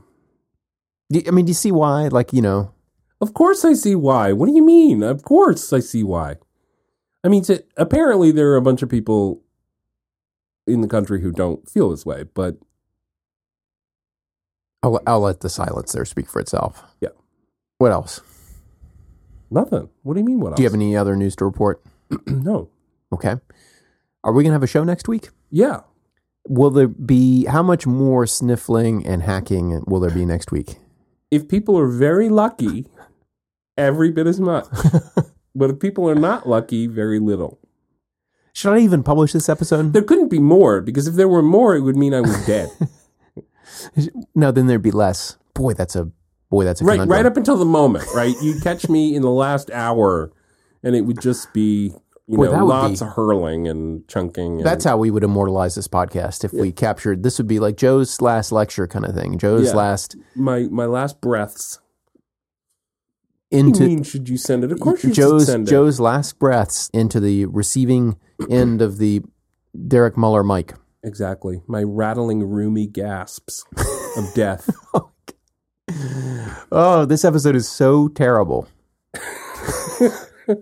Do- I mean, do you see why? Like, you know, Of course I see why. What do you mean? Of course I see why. I mean, to, apparently there are a bunch of people in the country who don't feel this way, but I'll, I'll let the silence there speak for itself. Yeah. What else? nothing. What do you mean? What else? Do you have any other news to report? no. Okay. Are we going to have a show next week? Yeah. Will there be, how much more sniffling and hacking will there be next week? If people are very lucky, every bit as much. but if people are not lucky, very little. Should I even publish this episode? There couldn't be more because if there were more, it would mean I was dead. No, then there'd be less. Boy, that's a boy. That's a right, conundrum. right up until the moment, right? You'd catch me in the last hour, and it would just be you Boy, know lots be- of hurling and chunking. And, That's how we would immortalize this podcast if we captured. This would be like Joe's last lecture kind of thing. Joe's Yeah. last my my last breaths. What into do you mean should you send it? Of course you Joe's should send it. Last breaths into the receiving end of the Derek Muller mic. Exactly. My rattling, roomy gasps of death. Oh, this episode is so terrible.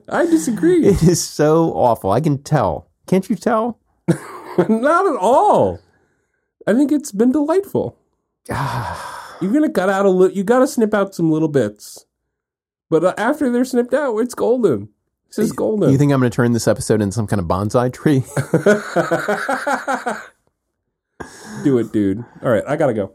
I disagree. It is so awful. I can tell. Can't you tell? Not at all. I think it's been delightful. You're gonna cut out a little. You got to snip out some little bits, but uh, after they're snipped out, it's golden. This is golden. You think I'm going to turn this episode into some kind of bonsai tree? Do it, dude. All right, I gotta go.